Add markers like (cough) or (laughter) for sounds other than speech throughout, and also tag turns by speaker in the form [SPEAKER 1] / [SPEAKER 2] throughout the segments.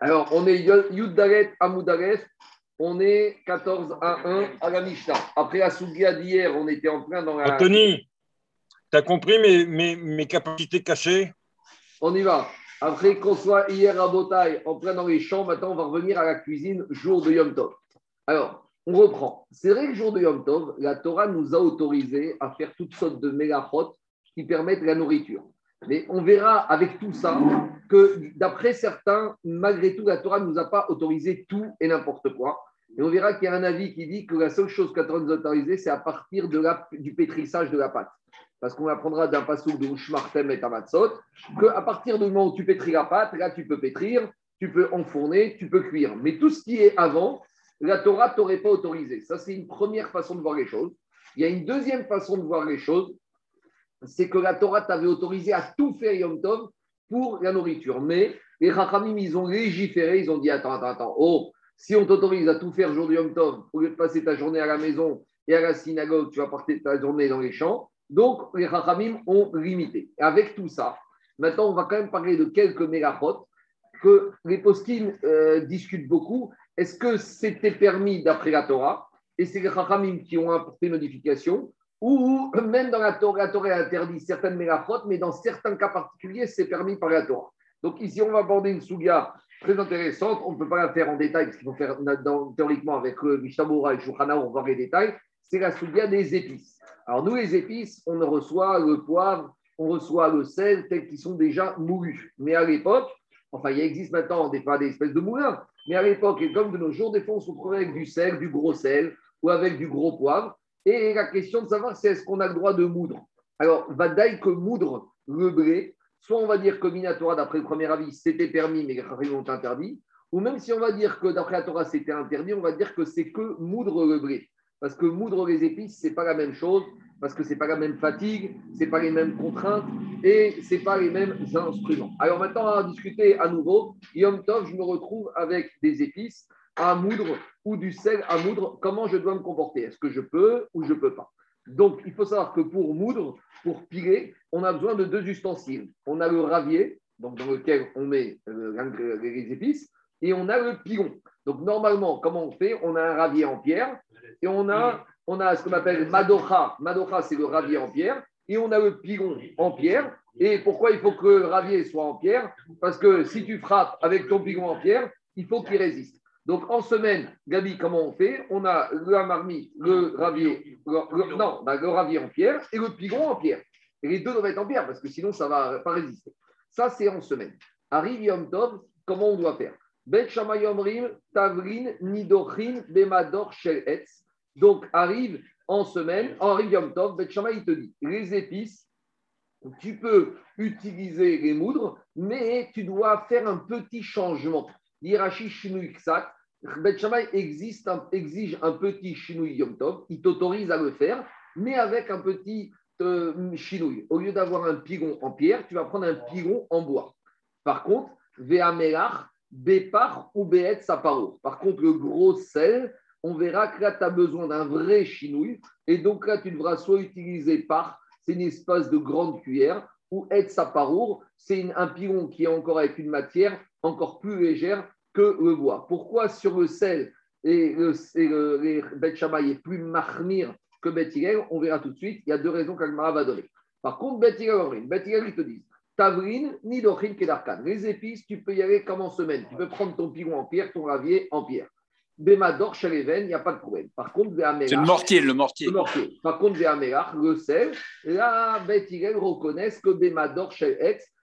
[SPEAKER 1] Alors, on est Yud Dalet Amoudalet, on est 14 à 1 à la Mishnah. Après la Sougia d'hier, on était en plein dans la.
[SPEAKER 2] Anthony, tu as compris mes, mes, mes, capacités cachées?
[SPEAKER 1] On y va. Après qu'on soit hier à Botaï, en plein dans les champs, maintenant on va revenir à la cuisine, jour de Yom Tov. Alors, on reprend. C'est vrai que jour de Yom Tov, la Torah nous a autorisé à faire toutes sortes de mélachot qui permettent la nourriture. Mais on verra avec tout ça que, d'après certains, malgré tout, la Torah ne nous a pas autorisé tout et n'importe quoi. Et on verra qu'il y a un avis qui dit que la seule chose que nous a autorisé, c'est à partir de du pétrissage de la pâte. Parce qu'on apprendra d'un passage de Ushmartem et Tamatzot, qu'à partir du moment où tu pétris la pâte, là, tu peux pétrir, tu peux enfourner, tu peux cuire. Mais tout ce qui est avant, la Torah ne t'aurait pas autorisé. Ça, c'est une première façon de voir les choses. Il y a une deuxième façon de voir les choses, c'est que la Torah t'avait autorisé à tout faire Yom Tov pour la nourriture. Mais les Rachamim, ils ont légiféré, ils ont dit attends, attends, attends, oh, si on t'autorise à tout faire jour de Yom Tov, au lieu de passer ta journée à la maison et à la synagogue, tu vas passer ta journée dans les champs. Donc, les Rachamim ont limité. Avec tout ça, maintenant, on va quand même parler de quelques mégachot que les poskim euh, discutent beaucoup. Est-ce que c'était permis d'après la Torah? Et c'est les Rachamim qui ont apporté une modification ou même dans la Torah, la Torah interdit certaines mégafrottes, mais dans certains cas particuliers, c'est permis par la Torah. Donc ici, on va aborder une souga très intéressante. On ne peut pas la faire en détail, parce qu'il faut faire théoriquement avec le Mishabura et Shouchana, on va voir les détails. C'est la souga des épices. Alors nous, les épices, on reçoit le poivre, on reçoit le sel, tels qu'ils sont déjà moulus. Mais à l'époque, enfin, il existe maintenant des, pas des espèces de moulins, mais à l'époque, et comme de nos jours, des fois, on se retrouve avec du sel, du gros sel, ou avec du gros poivre. Et la question de savoir, c'est est-ce qu'on a le droit de moudre Alors, Vadaï que moudre le blé, soit on va dire que Minatora, d'après le premier avis, c'était permis, mais les ont interdit, ou même si on va dire que d'après la Torah, c'était interdit, on va dire que c'est que moudre le blé. Parce que moudre les épices, c'est pas la même chose, parce que c'est pas la même fatigue, c'est pas les mêmes contraintes et c'est pas les mêmes instruments. Alors maintenant, on va discuter à nouveau. Yom Tov, je me retrouve avec des épices à moudre ou du sel à moudre, comment je dois me comporter? Est-ce que je peux ou je ne peux pas? Donc, il faut savoir que pour moudre, pour piler, on a besoin de deux ustensiles. On a le ravier, donc dans lequel on met euh, les épices, et on a le pilon. Donc, normalement, comment on fait? On a un ravier en pierre, et on a, on a ce qu'on appelle madocha. Madocha, c'est le ravier en pierre, et on a le pilon en pierre. Et pourquoi il faut que le ravier soit en pierre? Parce que si tu frappes avec ton pilon en pierre, il faut qu'il résiste. Donc en semaine, Gabi, comment on fait? On a le marmite, le ravier, non, bah, le ravier en pierre et le pigon en pierre. Et les deux doivent être en pierre parce que sinon ça ne va pas résister. Ça, c'est en semaine. Arrive Yom Tov, comment on doit faire? Bet Shamayomrim, Tavrin, Nidochin, Bemador, Shel Donc arrive en semaine, en Yom Tov, Bet il te dit les épices, tu peux utiliser les moudres, mais tu dois faire un petit changement. L'Irachi Shinui Ksak, Bet exige un petit Shinui Yom Tov, il t'autorise à le faire, mais avec un petit euh, Au lieu d'avoir un pigon en pierre, tu vas prendre un pigon en bois. Par contre, Veamelach, Bepar ou Beet Saparo. Par contre, le gros sel, on verra que là, tu as besoin d'un vrai chinouille. Et donc là, tu devras soit utiliser par, c'est une espèce de grande cuillère, ou et saparour, c'est un pigon qui est encore avec une matière encore plus légère que le bois. Pourquoi sur le sel et, le, les Bet est plus marmire que Bet On verra tout de suite. Il y a deux raisons qu'Agmara va donner. Par contre, Bet Hillel, Bet ils te disent Tavrin, ni Dochin, Kedarkan. Les épices, tu peux y aller comme en semaine. Tu peux prendre ton pigon en pierre, ton ravier en pierre. Bémador, veines, il n'y a pas de problème. Par contre,
[SPEAKER 3] C'est le mortier, le mortier.
[SPEAKER 1] Le mortier. Par contre, Véamelach, le sel, là, Bet reconnaissent que Bémador,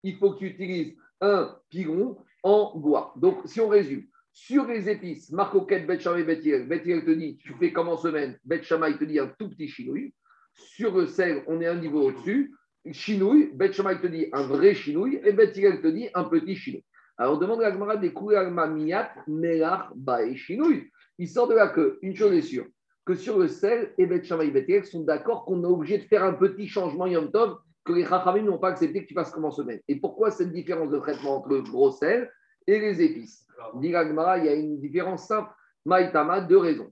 [SPEAKER 1] il faut que tu utilises un pigon en bois. Donc, si on résume, sur les épices, Marcoquette, Bet Shammai, Bet te dit, tu fais comme en semaine, Bet il te dit un tout petit chinouille. Sur le sel, on est un niveau au-dessus. Chinouille, Bet il te dit un vrai chinouille, et Bet te dit un petit chinouille. Alors, demande la Gemara des Miyat, Melar, Bae, chinouille. Il sort de là que, une chose est sûre, que sur le sel, et Bet Shammai Bet sont d'accord qu'on est obligé de faire un petit changement Yom Tov que les Chachamim n'ont pas accepté que tu fasses comme en semaine. Et pourquoi cette différence de traitement entre le gros sel et les épices? Dit il y a une différence simple. Maïtama, deux raisons.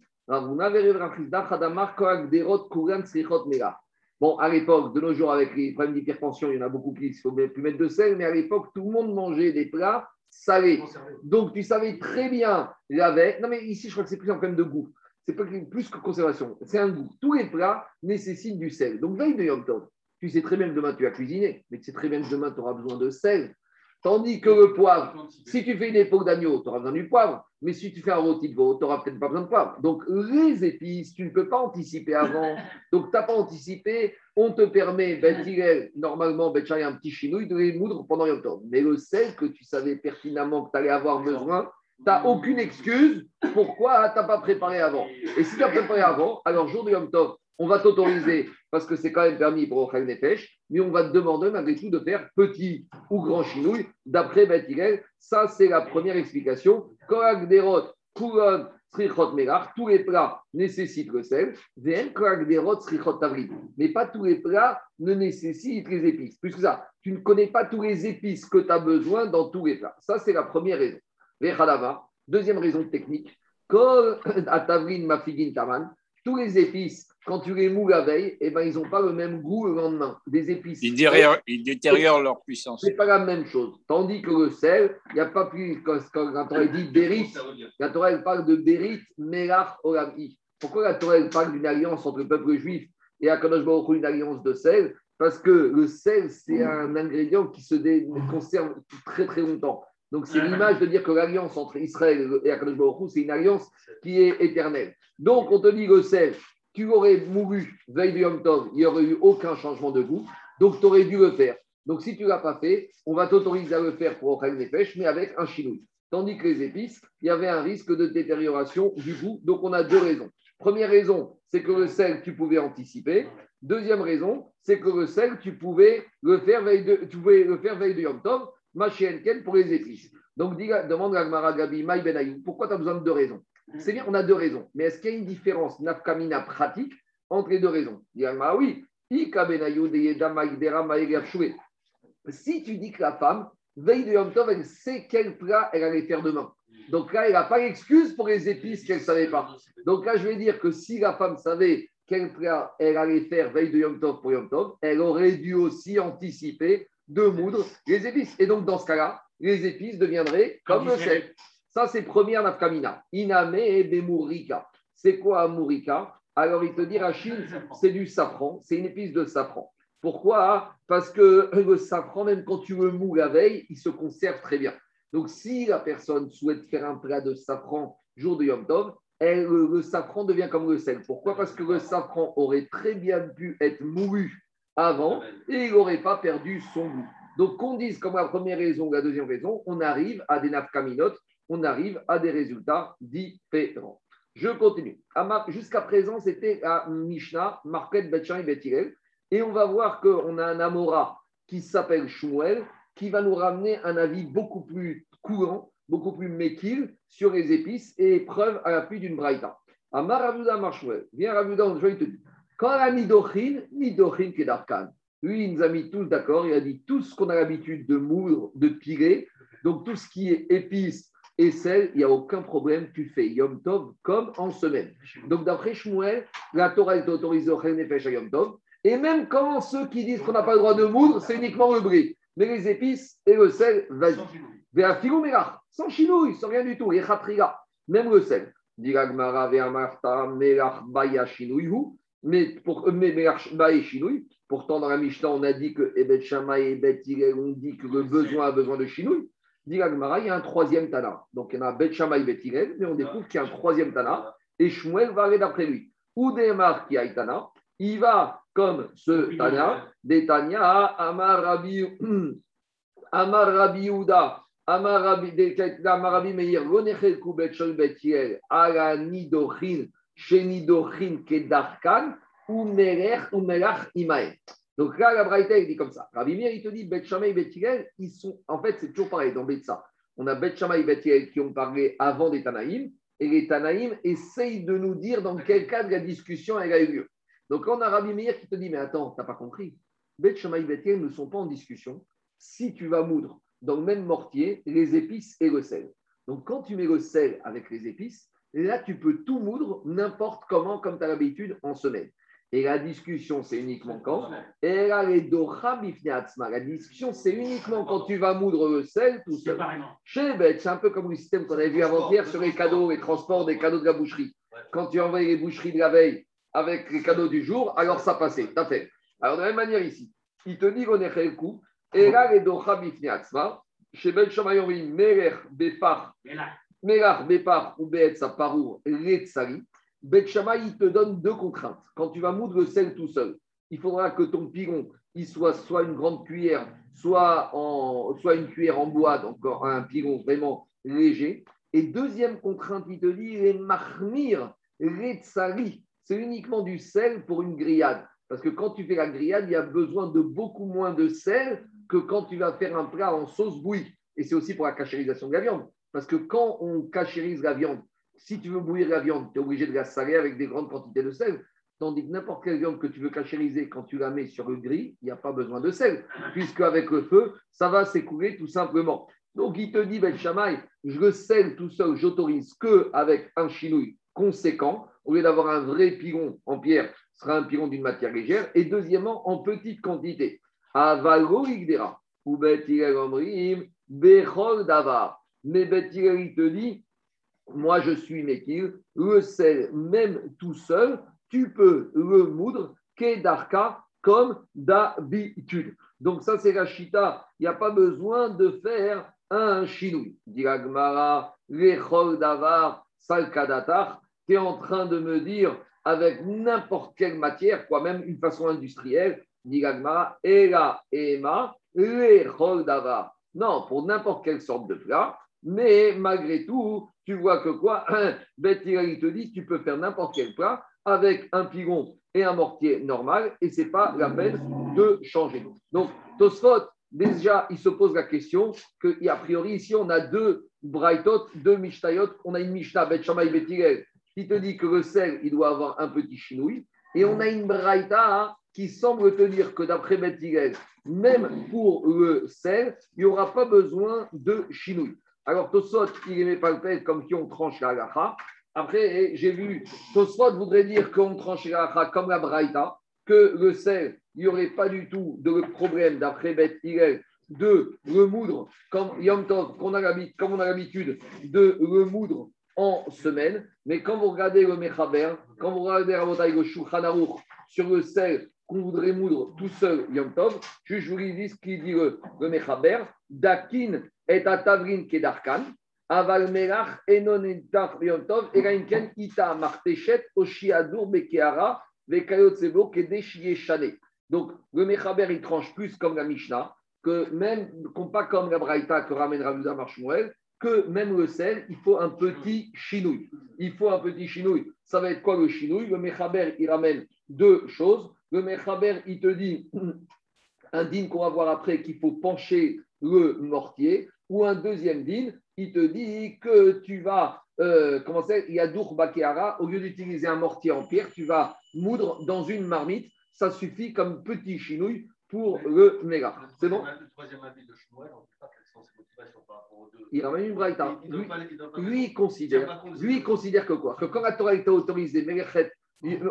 [SPEAKER 1] Bon, à l'époque, de nos jours, avec les problèmes d'hypertension, il y en a beaucoup il ne faut plus mettre de sel, mais à l'époque, tout le monde mangeait des plats salés. Donc, tu savais très bien la veille. Non, mais ici, je crois que c'est plus un problème de goût. C'est pas plus que conservation. C'est un goût. Tous les plats nécessitent du sel. Donc, veille de Yom Tov, tu sais très bien que demain, tu vas cuisiner, mais tu sais très bien que demain, tu auras besoin de sel. Tandis que le poivre, si tu fais une épaule d'agneau, tu auras besoin du poivre. Mais si tu fais un rôti de veau, tu n'auras peut-être pas besoin de poivre. Donc, les épices, tu ne peux pas anticiper avant. (laughs) Donc, tu n'as pas anticipé. On te permet, ben, normalement, ben, un petit chinouille de les moudre pendant Yom Tov. Mais le sel que tu savais pertinemment que tu allais avoir besoin, tu n'as aucune excuse. Pourquoi tu n'as pas préparé avant? Et si tu as préparé avant, alors jour de Yom Tov, on va t'autoriser, parce que c'est quand même permis pour Ochel Nefesh, mais on va te demander malgré tout de faire petit ou grand chinouille, d'après Beth Ça, c'est la première explication. Derot, Koulon, Srichot Melach, tous les plats nécessitent le sel. Derot, Srichot. Mais pas tous les plats ne nécessitent les épices. Plus que ça, tu ne connais pas tous les épices que tu as besoin dans tous les plats. Ça, c'est la première raison. Deuxième raison technique. Kol (coughs) Atavrin Mafigin Taman. Tous les épices quand tu les mous la veille, eh ben, ils n'ont pas le même goût le lendemain. Des épices.
[SPEAKER 2] Ils détériorent, ils détériorent leur puissance.
[SPEAKER 1] C'est pas la même chose. Tandis que le sel, il n'y a pas plus. Quand, quand, on dit bérit, la Torah elle parle de bérit, melach, olami. Pourquoi la Torah elle parle d'une alliance entre le peuple juif et Akadosh Baruch une alliance de sel? Parce que le sel, c'est un ingrédient qui se conserve très très longtemps. Donc, c'est l'image de dire que l'alliance entre Israël et Akadosh Baruch c'est une alliance qui est éternelle. Donc, on te dit le sel, tu aurais mouru veille du Yom Tov, il n'y aurait eu aucun changement de goût. Donc, tu aurais dû le faire. Donc, si tu ne l'as pas fait, on va t'autoriser à le faire pour Ochel Nefesh, mais avec un chinouille. Tandis que les épices, il y avait un risque de détérioration du goût. Donc, on a deux raisons. Première raison, c'est que le sel, tu pouvais anticiper. Deuxième raison, c'est que le sel, tu pouvais le faire veille de, tu pouvais le faire veille de Yom Tov, pour les épices. Donc, demande à Gabi, Ben pourquoi tu as besoin de deux raisons? C'est bien, on a deux raisons. Mais est-ce qu'il y a une différence nafkamina pratique entre les deux raisons? Ah oui. Si tu dis que la femme, veille de Yom Tov, elle sait quel plat elle allait faire demain. Donc là, elle n'a pas l'excuse pour les épices qu'elle ne savait pas. Donc là, je vais dire que si la femme savait quel plat elle allait faire veille de Yom Tov pour Yom Tov, elle aurait dû aussi anticiper de moudre les épices. Et donc, dans ce cas-là, les épices deviendraient comme le sel. Ça, c'est première nafkamina. Iname et bemurika. C'est quoi amurika Alors, il te dit, Rachid, c'est du safran, c'est une épice de safran. Pourquoi? Parce que le safran, même quand tu le mous la veille, il se conserve très bien. Donc, si la personne souhaite faire un plat de safran jour de Yom Tov, le safran devient comme le sel. Pourquoi? Parce que le safran aurait très bien pu être moulu avant et il n'aurait pas perdu son goût. Donc, qu'on dise comme la première raison ou la deuxième raison, on arrive à des nafkaminotes on arrive à des résultats différents. Je continue. Jusqu'à présent, c'était à Mishnah, Market, Betchan et Betirel. Et on va voir qu'on a un Amora qui s'appelle Shmuel, qui va nous ramener un avis beaucoup plus courant, beaucoup plus méquille sur les épices et preuve à l'appui d'une braïta. Amar Ravuda Marshmuel. Viens Ravuda, je te dire. Quand la Nidochin, Nidochin Kedarkan. Lui, il nous a mis tous d'accord. Il a dit tout ce qu'on a l'habitude de moudre, de piler, donc tout ce qui est épices, et celle, il n'y a aucun problème, tu fais Yom Tov comme en semaine. Donc d'après Shmuel, la Torah est autorisée au Nefesh à Yom Tov. Et même quand ceux qui disent qu'on n'a pas le droit de moudre, c'est uniquement le bris. Mais les épices et le sel, vas-y. Sans chinouille, sans rien du tout. Même le sel. Mais pour Pourtant, dans la Mishnah, on a dit que Shammai et on dit que le besoin a besoin de chinouille il y a un troisième Tana. Donc il y en a Bet Shammai Bet mais on découvre qu'il y a un troisième Tana, et Shmuel va aller d'après lui. Ou Demar qui a Tana, il va comme ce Tana, des Tanya, Amar Rabbi, (clears throat) Amar Rabbi Uda, Amar Rabbi Meir, Gonechel Kubet Shol Bet Ala Nidochin, Shenidochin Kedarkan, ou Melech, ou Melach Imael. Donc là, la Braïta, dit comme ça. Rabbi Mir, il te dit, Bet Shammai et Bet ils sont, en fait, c'est toujours pareil dans Betsa. On a Bet Shammai et Bet qui ont parlé avant des Tanaïm, et les Tanaïm essayent de nous dire dans quel cadre la discussion a eu lieu. Donc on a Rabbi Meir qui te dit, mais attends, tu n'as pas compris. Bet Shammai et Bet ne sont pas en discussion si tu vas moudre dans le même mortier les épices et le sel. Donc quand tu mets le sel avec les épices, là, tu peux tout moudre n'importe comment, comme tu as l'habitude, en semaine. Et la discussion, c'est uniquement quand Et là, les La discussion, c'est uniquement quand tu vas moudre le sel tout seul. C'est un peu comme le système qu'on avait vu avant-hier sur les cadeaux, les transports des cadeaux de la boucherie. Quand tu envoies les boucheries de la veille avec les cadeaux du jour, alors ça passait. T'as fait. Alors, de la même manière ici, il te dit qu'on est le coup. Et là, les chez Ben Meler Bepar, Melar Bepar ou Beet Saparou, Retsali. Bet il te donne deux contraintes. Quand tu vas moudre le sel tout seul, il faudra que ton piron il soit soit une grande cuillère, soit, en, soit une cuillère en bois, donc un piron vraiment léger. Et deuxième contrainte, il te dit les marmir, les C'est uniquement du sel pour une grillade. Parce que quand tu fais la grillade, il y a besoin de beaucoup moins de sel que quand tu vas faire un plat en sauce bouillie. Et c'est aussi pour la cachérisation de la viande. Parce que quand on cachérise la viande, si tu veux bouillir la viande, tu es obligé de la saler avec des grandes quantités de sel. Tandis que n'importe quelle viande que tu veux cachériser, quand tu la mets sur le gris, il n'y a pas besoin de sel, puisque avec le feu, ça va s'écouler tout simplement. Donc il te dit, Ben je le sel tout seul, j'autorise que avec un chinouille conséquent, au lieu d'avoir un vrai piron en pierre, ce sera un piron d'une matière légère, et deuxièmement, en petite quantité. Ou Davar. Mais il te dit, moi je suis Mekil, le sel, même tout seul, tu peux le moudre Kedarka comme d'habitude. Donc ça c'est la chita, il n'y a pas besoin de faire un chinouille. Diragmara, Lechol Davar, Salkadatar, tu es en train de me dire avec n'importe quelle matière, quoi, même une façon industrielle, Diragmara, Ela, Ema, Lechol Davar. Non, pour n'importe quelle sorte de plat, mais malgré tout, tu vois que quoi Beth il te dit tu peux faire n'importe quel plat avec un pigon et un mortier normal et ce n'est pas la peine de changer. Donc, Tosfot, déjà, il se pose la question qu'a priori, ici, on a deux Braithot, deux Mishtayot. On a une Mishnah, Bet Shammai qui te dit que le sel, il doit avoir un petit chinouille. Et on a une Braïta qui semble te dire que d'après Bet même pour le sel, il n'y aura pas besoin de chinouille. Alors, Tosot, il n'aimait pas le fait comme si on tranche la halacha. Après, j'ai vu, Tosot voudrait dire qu'on tranche la halacha comme la braïta, que le sel, il n'y aurait pas du tout de problème, d'après Beth de le moudre comme Yom Tov, a comme on a l'habitude de le moudre en semaine. Mais quand vous regardez le Mechaber, quand vous regardez le sur le sel qu'on voudrait moudre tout seul Yom Tov, je vous dis ce qu'il dit le, le Mechaber, Dakin et Atavrin Kedarkan, Aval Melach Enon Ita Martechet, Bekeara, Vekayot Sebo, Kedeshie Shane. Donc le Mechaber il tranche plus comme la Mishnah, que même, pas comme la Braïta que ramène Ravuda Marshmuel, que même le sel, il faut un petit chinouille. Il faut un petit chinouille. Ça va être quoi le chinouille? Le Mechaber, il ramène deux choses. Le Mechaber, il te dit, (clears throat) un dîne qu'on va voir après, qu'il faut pencher le mortier, ou un deuxième dîne, il te dit que tu vas, euh, comment c'est, il y a Bakeara, au lieu d'utiliser un mortier en pierre, tu vas moudre dans une marmite, ça suffit comme petit chinouille pour le méga. C'est bon? Le troisième avis de Shmuel, on ne sait pas quelles sont ses motivations par rapport aux deux. Il ramène une braïta. Lui, il considère, lui, considère que quoi? Que quand la Torah est autorisée, Melechet,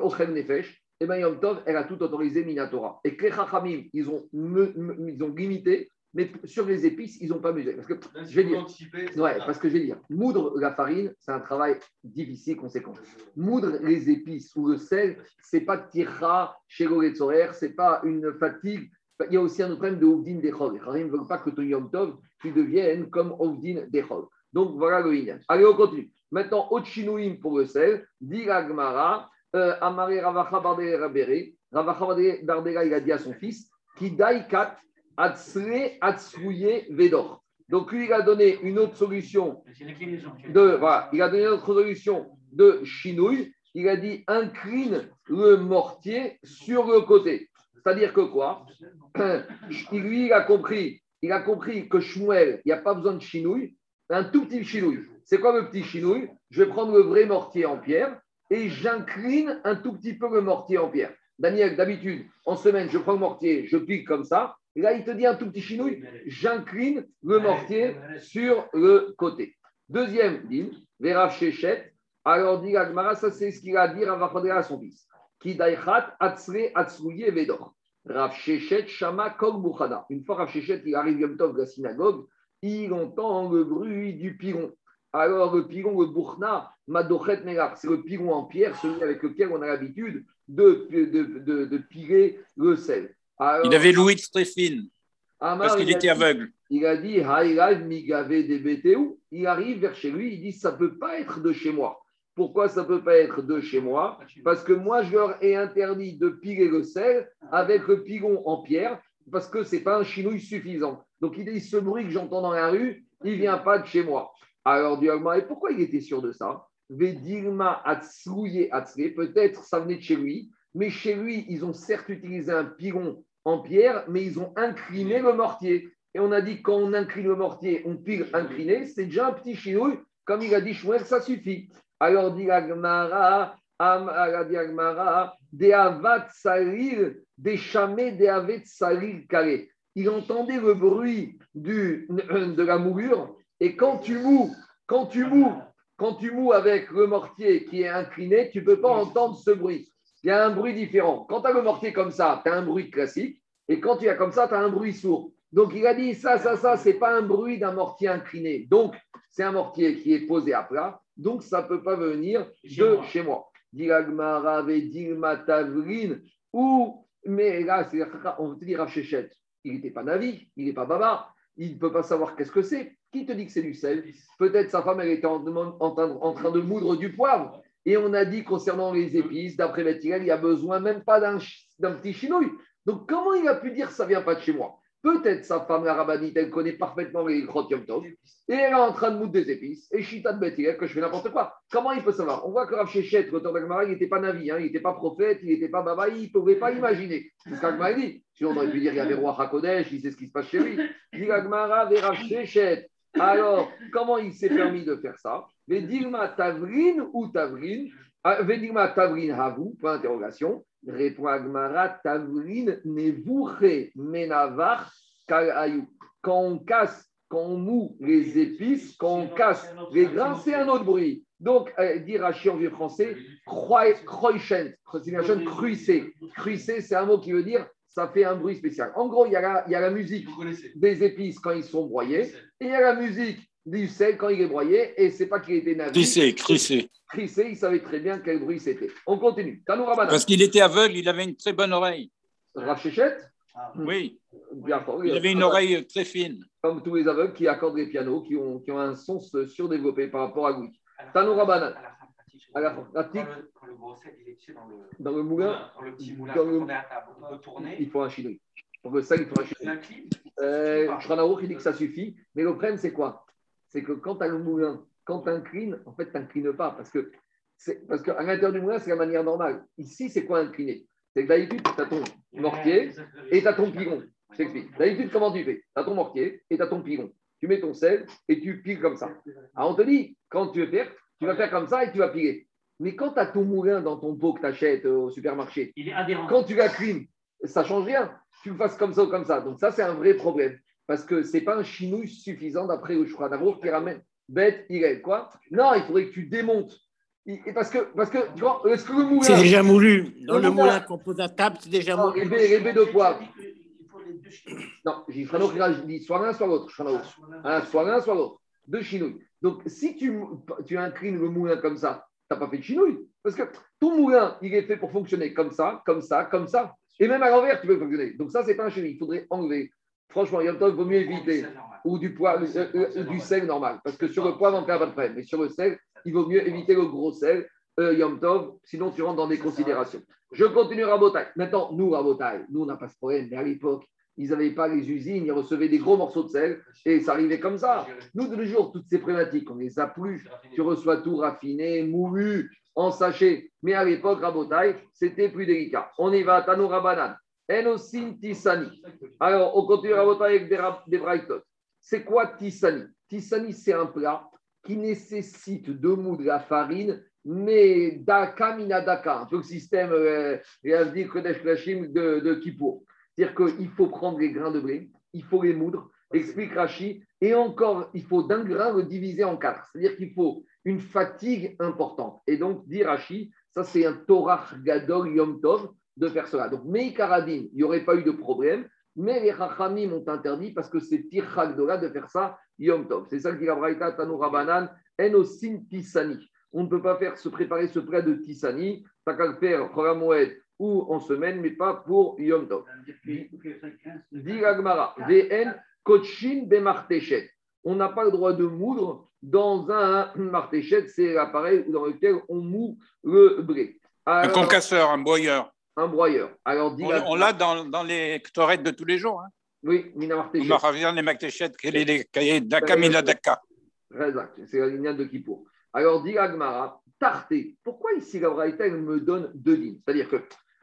[SPEAKER 1] Ochem Nefesh, et bien Yom Tov, elle a tout autorisé Minatora. Et que les Chachamim, ils ont, ils ont limité, mais sur les épices, ils n'ont pas mesuré. Parce que, je vais dire, ouais, parce que je vais dire, moudre la farine, c'est un travail difficile, conséquent. Moudre les épices ou le sel, c'est pas tira chez ce c'est pas une fatigue. Il y a aussi un autre problème de Ovdin Dechol. Les ne veulent pas que ton Yom Tov, tu deviennes comme Ovdin Dechol. Donc voilà le Inyan. Allez, on continue. Maintenant, Ochinouim pour le sel, dit Gmara, euh, Amare Ravacha Bardé il a dit à son fils, qui kat Vedor. Donc lui, il a donné une autre solution de, voilà, il a donné une autre solution de chinouille. Il a dit incline le mortier sur le côté. C'est-à-dire que quoi? (coughs) Lui, il a compris, il a compris que Shmuel, il n'y a pas besoin de chinouille, un tout petit chinouille. C'est quoi le petit chinouille? Je vais prendre le vrai mortier en pierre et j'incline un tout petit peu le mortier en pierre. Daniel, d'habitude, en semaine, je prends le mortier, je pique comme ça. Et là, il te dit un tout petit chinouille, j'incline le mortier sur le côté. Deuxième dit, Vera Shechet. Alors, dit Agmara, ça c'est ce qu'il a à dire à son fils. Kidaichat Atzrouye Vedor. Rav Shechet Shama Bukhana. Une fois Rav Shechet, il arrive Yom Tov de la synagogue, il entend le bruit du piron. Alors, le piron, le Bukhna, Madochet Melar, c'est le piron en pierre, celui avec lequel on a l'habitude de, de, de, de, piler le sel. Alors,
[SPEAKER 3] il avait l'ouïe très fine,
[SPEAKER 1] Amar,
[SPEAKER 3] parce qu'il était
[SPEAKER 1] dit-
[SPEAKER 3] aveugle.
[SPEAKER 1] Il a dit. Il arrive vers chez lui, il dit, ça ne peut pas être de chez moi. Pourquoi ça ne peut pas être de chez moi? Parce que moi, je leur ai interdit de piler le sel avec le pilon en pierre, parce que ce n'est pas un chinouille suffisant. Donc, il dit, ce bruit que j'entends dans la rue, il ne vient pas de chez moi. Alors, du et pourquoi il était sûr de ça? Peut-être ça venait de chez lui, mais chez lui, ils ont certes utilisé un pilon en pierre, mais ils ont incliné le mortier. Et on a dit quand on incline le mortier, on pile incliné, c'est déjà un petit chinouille, comme il a dit Shmuel, ça suffit. Alors dit Agmara, Agmara, des avat salir, des chamés, des avet salir calé. Il entendait le bruit du, de la moulure, et quand tu mous, quand tu mous, quand tu mous avec le mortier qui est incliné, tu ne peux pas entendre ce bruit. Il y a un bruit différent. Quand tu as le mortier comme ça, tu as un bruit classique. Et quand tu as comme ça, tu as un bruit sourd. Donc il a dit ça, ça, ça, c'est pas un bruit d'un mortier incliné. Donc c'est un mortier qui est posé à plat. Donc ça ne peut pas venir
[SPEAKER 4] Chez
[SPEAKER 1] de
[SPEAKER 4] moi.
[SPEAKER 1] chez moi. Dilagmara Dilma Tavrin ou mais là c'est on te dit Rav il n'était pas navi, il n'est pas baba, il ne peut pas savoir qu'est-ce que c'est. Qui te dit que c'est du sel? Peut-être sa femme elle était en, en train- en train de moudre du poivre. Et on a dit concernant les épices, d'après Bethilel, il y a besoin même pas d'un petit chinouille. Donc comment il a pu dire ça vient pas de chez moi? Peut-être sa femme, la rabbinite, elle connaît parfaitement les grottes Yom Tov, et elle est en train de moudre des épices, et Chita de Bethilel, que je fais n'importe quoi. Comment il peut savoir? On voit que Rav Shechet, l'auteur d'Agmara, il n'était pas navi, hein, il n'était pas prophète, il n'était pas baba, il ne pouvait pas imaginer. C'est ce qu'Agmara dit. Sinon, on aurait pu dire il y avait roi Hakodesh, il sait ce qui se passe chez lui. Dit Agmara, Rav Shechet. Alors, comment il s'est permis de faire ça? Vedigma Tavrin ou Tavrin? Ah, Vedigma Tavrin Havu, point d'interrogation. Répond Agmara, Tavrin Nevouche Menavar Kal Ayou. Quand on casse, quand on moue les épices, quand on casse les grains, c'est un autre bruit. Donc, euh, dire Rachi en vieux français, c'est. Cruissée, c'est un mot qui veut dire ça fait un bruit spécial. En gros, il y a la, il y a la musique des épices quand ils sont broyés, et il y a la musique du sel quand il est broyé, et c'est pas qu'il était navi.
[SPEAKER 3] Crissé, crissé.
[SPEAKER 1] Crissé, il savait très bien quel bruit c'était. On continue.
[SPEAKER 3] Parce qu'il était aveugle, il avait une très bonne oreille.
[SPEAKER 1] Rav Shechet,
[SPEAKER 3] Oui,
[SPEAKER 1] bien fort,
[SPEAKER 3] il avait une oreille très fine.
[SPEAKER 1] Comme tous les aveugles qui accordent les pianos, qui ont, qui ont un son surdéveloppé par rapport à Louis. Tanou Rabanan. À la fin pratique,
[SPEAKER 5] Quand le, quand le gros sel, il est tu sais, dans le,
[SPEAKER 1] dans le moulin,
[SPEAKER 5] dans le petit moulin,
[SPEAKER 1] dans le-
[SPEAKER 5] on est à table, on peut tourner,
[SPEAKER 1] il faut un chinouille. Pour que ça, il faut un
[SPEAKER 5] incline.
[SPEAKER 1] Euh, il dit que ça suffit. Mais le problème, c'est quoi? C'est que quand tu as le moulin, quand tu inclines, en fait, tu n'inclines pas. Parce que parce qu'à l'intérieur du moulin, c'est la manière normale. Ici, c'est quoi incliner? C'est que d'habitude, tu as ton mortier et tu as ton pilon. Je t'explique. D'habitude, comment tu fais? Tu as ton mortier et tu as ton pilon. Tu mets ton sel et tu piles comme ça. Alors, on te dit, quand tu veux faire, tu vas faire comme ça et tu vas piler. Mais quand tu as ton moulin dans ton pot que tu achètes au supermarché,
[SPEAKER 4] Il est adhérent.
[SPEAKER 1] quand tu la clean, ça change rien. Tu le fasses comme ça ou comme ça. Donc ça, c'est un vrai problème. Parce que ce n'est pas un chinouille suffisant d'après choix d'amour qui ramène bête, il est quoi? Non, il faudrait que tu démontes. Et Parce que, parce que, tu vois, est-ce que le moulin...
[SPEAKER 6] C'est déjà moulu. Dans
[SPEAKER 1] Le
[SPEAKER 6] le
[SPEAKER 1] moulin.
[SPEAKER 6] moulin qu'on pose à table, c'est déjà moulu.
[SPEAKER 1] baies de poivre.
[SPEAKER 4] Il faut les deux chinouilles.
[SPEAKER 1] Non, j'ai dit soit l'un, soit l'autre. Hein, soit l'un, soit l'autre. Deux chinouilles. Donc, si tu, tu inclines le moulin comme ça, n'as pas fait de chinouille. Parce que ton moulin, il est fait pour fonctionner comme ça, comme ça, comme ça. Et même à l'envers, tu peux fonctionner. Donc, ça, c'est pas un chinouille. Il faudrait enlever. Franchement, il vaut mieux éviter.
[SPEAKER 5] C'est normal.
[SPEAKER 1] Ou du, poivre, euh, euh, du sel normal. Parce que sur le poivre, on perd pas de problème. Mais sur le sel, il vaut mieux éviter le gros sel, euh, Yom Tov, sinon tu rentres dans des considérations. Je continue Rabotai. Maintenant, nous, Rabotai, nous, on n'a pas ce problème. Mais à l'époque, ils n'avaient pas les usines, ils recevaient des gros morceaux de sel et ça arrivait comme ça. Nous, de nos jours, toutes ces problématiques, on les a plus. Tu reçois tout raffiné, moulu, en sachet. Mais à l'époque, Rabotai, c'était plus délicat. On y va, Tano Rabanan. Enosin Tissani. Alors, on continue Rabotai avec des, des. C'est quoi Tissani Tissani, c'est un plat qui nécessite de mou de la farine, mais daka mina daka, un peu le système euh, de, de Kippour. C'est-à-dire qu'il faut prendre les grains de blé, il faut les moudre, explique Rashi, et encore, il faut d'un grain le diviser en quatre. C'est-à-dire qu'il faut une fatigue importante. Et donc, dit Rashi, Ça, c'est un Torah Gadol Yom Tov de faire cela. Donc, Meikaradin, il n'y aurait pas eu de problème, mais les Chachamim ont interdit parce que c'est Tir Chagdola de faire ça Yom Tov. C'est ça que dit la Braïta Tanoura Banan, Enosin Tisani. On ne peut pas faire se préparer ce plat de Tisani, t'as qu'à le ou en semaine, mais pas pour Yom Tov. Dit l'Agmara, VN Kochin Bemartechet. On n'a pas le droit de moudre dans un martéchet, c'est l'appareil dans lequel on moud le blé.
[SPEAKER 3] Un concasseur, un broyeur.
[SPEAKER 1] un broyeur. Alors,
[SPEAKER 3] On,
[SPEAKER 1] la-
[SPEAKER 3] on l'a dans, dans les ktorettes de tous les jours. Hein.
[SPEAKER 1] Oui, Mina
[SPEAKER 3] On
[SPEAKER 1] martéchet.
[SPEAKER 3] me revient les est les d'Aka, Mila Daka.
[SPEAKER 1] C'est la lignane de Kippour. Alors, dit Agmara, Tarté. Pourquoi ici la Braïta, elle me donne deux lignes? C'est-à-dire que,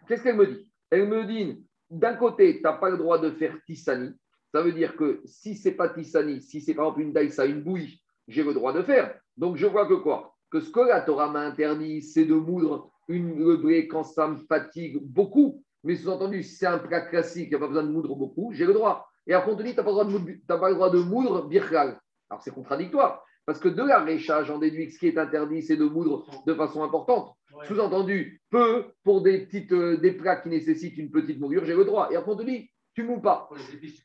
[SPEAKER 1] qu'est-ce qu'elle me dit? Elle me dit, d'un côté, tu n'as pas le droit de faire Tissani. Ça veut dire que si c'est pas Tissani, si c'est par exemple une daïsa, une bouillie, j'ai le droit de faire. Donc, je vois que quoi? Que ce que la Torah m'a interdit, c'est de moudre une, le quand ça me fatigue beaucoup. Mais sous-entendu, si c'est un plat classique, il n'y a pas besoin de moudre beaucoup, j'ai le droit. Et tu n'as pas, le droit de moudre- t'as pas le droit de moudre birchal. Alors, c'est contradictoire. Parce que de la réchage, j'en déduis que ce qui est interdit, c'est de moudre de façon importante. Sous-entendu, peu pour des, petites, euh, des plats qui nécessitent une petite moulure, j'ai le droit. Et à contenu, tu moules pas.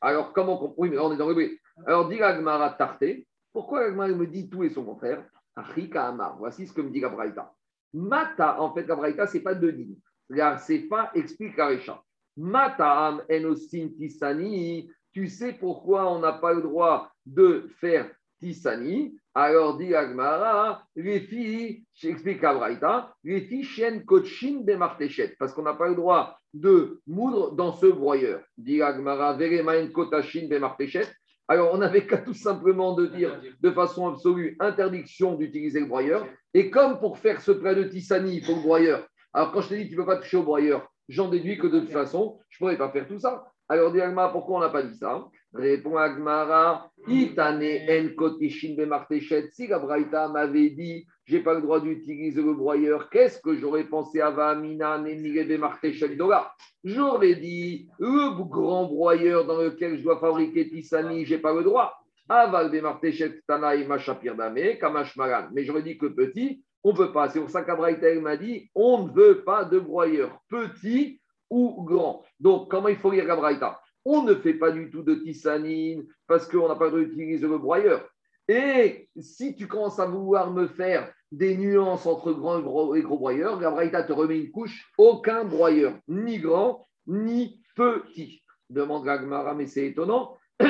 [SPEAKER 1] Alors, comment qu'on- Oui, mais là, on est dans le blé. Alors, dit l'Agmara Tarté. Pourquoi l'Agmara me dit tout et son contraire? Achika Amar. Voici ce que me dit la Braïta. Mata, en fait, la Braïta, ce n'est pas deux lignes. La pas explique la Récha. Mata am enosin tisani. Tu sais pourquoi on n'a pas le droit de faire tisani Alors, dit l'Agmara, les filles, j'explique la Braïta, les filles kochin des martéchettes, parce qu'on n'a pas le droit de moudre dans ce broyeur. Dit l'Agmara, veremain kotachin des martéchettes. Alors, on n'avait qu'à tout simplement de dire de façon absolue interdiction d'utiliser le broyeur. Et comme pour faire ce plat de tisani, il faut le broyeur. Alors, quand je te dis que tu ne peux pas toucher au broyeur, j'en déduis que de toute façon, je ne pourrais pas faire tout ça. Alors, dit Agmara, pourquoi on n'a pas dit ça? Répond Agmara, Itane en kotishin bemartechet. Si la Braïta m'avait dit, j'ai pas le droit d'utiliser le broyeur, qu'est-ce que j'aurais pensé à Vamina, Nemire bemartechet dola J'aurais dit, le grand broyeur dans lequel je dois fabriquer Tissani, j'ai pas le droit. Aval bemartechet tanaï machapir dame, kamash malan. Mais j'aurais dit que petit, on ne peut pas. C'est pour ça qu'Abraïta m'a dit, on ne veut pas de broyeur, petit ou grand. Donc, comment il faut lire la Braïta On ne fait pas du tout de tissanine parce qu'on n'a pas le d'utiliser le broyeur. Et si tu commences à vouloir me faire des nuances entre grand et gros, broyeurs, la Braïta te remet une couche, aucun broyeur, ni grand, ni petit. Demande la Gemara, mais c'est étonnant. (clears throat) On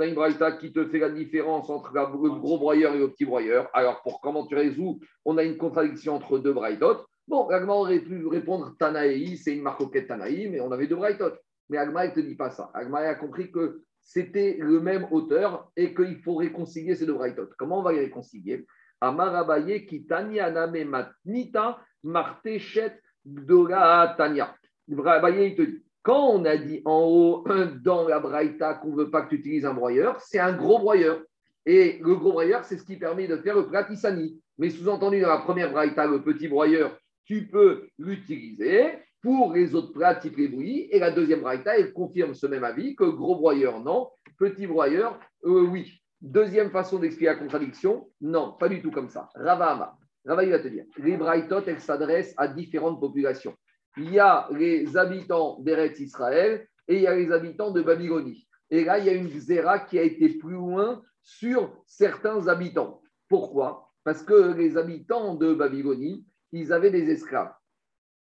[SPEAKER 1] a une braïta qui te fait la différence entre le gros broyeur et le petit broyeur. Alors, pour comment tu résous, on a une contradiction entre deux braïtotes. Bon, Agma aurait pu répondre Tanaï, c'est une marcoquette Tanaï, mais on avait deux braïtotes. Mais Agma, ne te dit pas ça. Agma a compris que c'était le même auteur et qu'il faut réconcilier ces deux braïtotes. Comment on va les réconcilier? Amarabaye qui tanya name matnita martechet gdola tanya. Abaye, il te dit, quand on a dit en haut dans la braïta qu'on ne veut pas que tu utilises un broyeur, c'est un gros broyeur. Et le gros broyeur, c'est ce qui permet de faire le plat Tissani. Mais sous-entendu, dans la première braïta, le petit broyeur, tu peux l'utiliser pour les autres plats type les bouillies. Et la deuxième braïta, elle confirme ce même avis que gros broyeur, non. Petit broyeur, euh, oui. Deuxième façon d'expliquer la contradiction, non, pas du tout comme ça. Ravama. Rava, il va te dire, les braïtotes, elles s'adressent à différentes populations. Il y a les habitants d'Eretz Israël et il y a les habitants de Babylonie. Et là, il y a une zéra qui a été plus loin sur certains habitants. Pourquoi? Parce que les habitants de Babylonie, ils avaient des esclaves.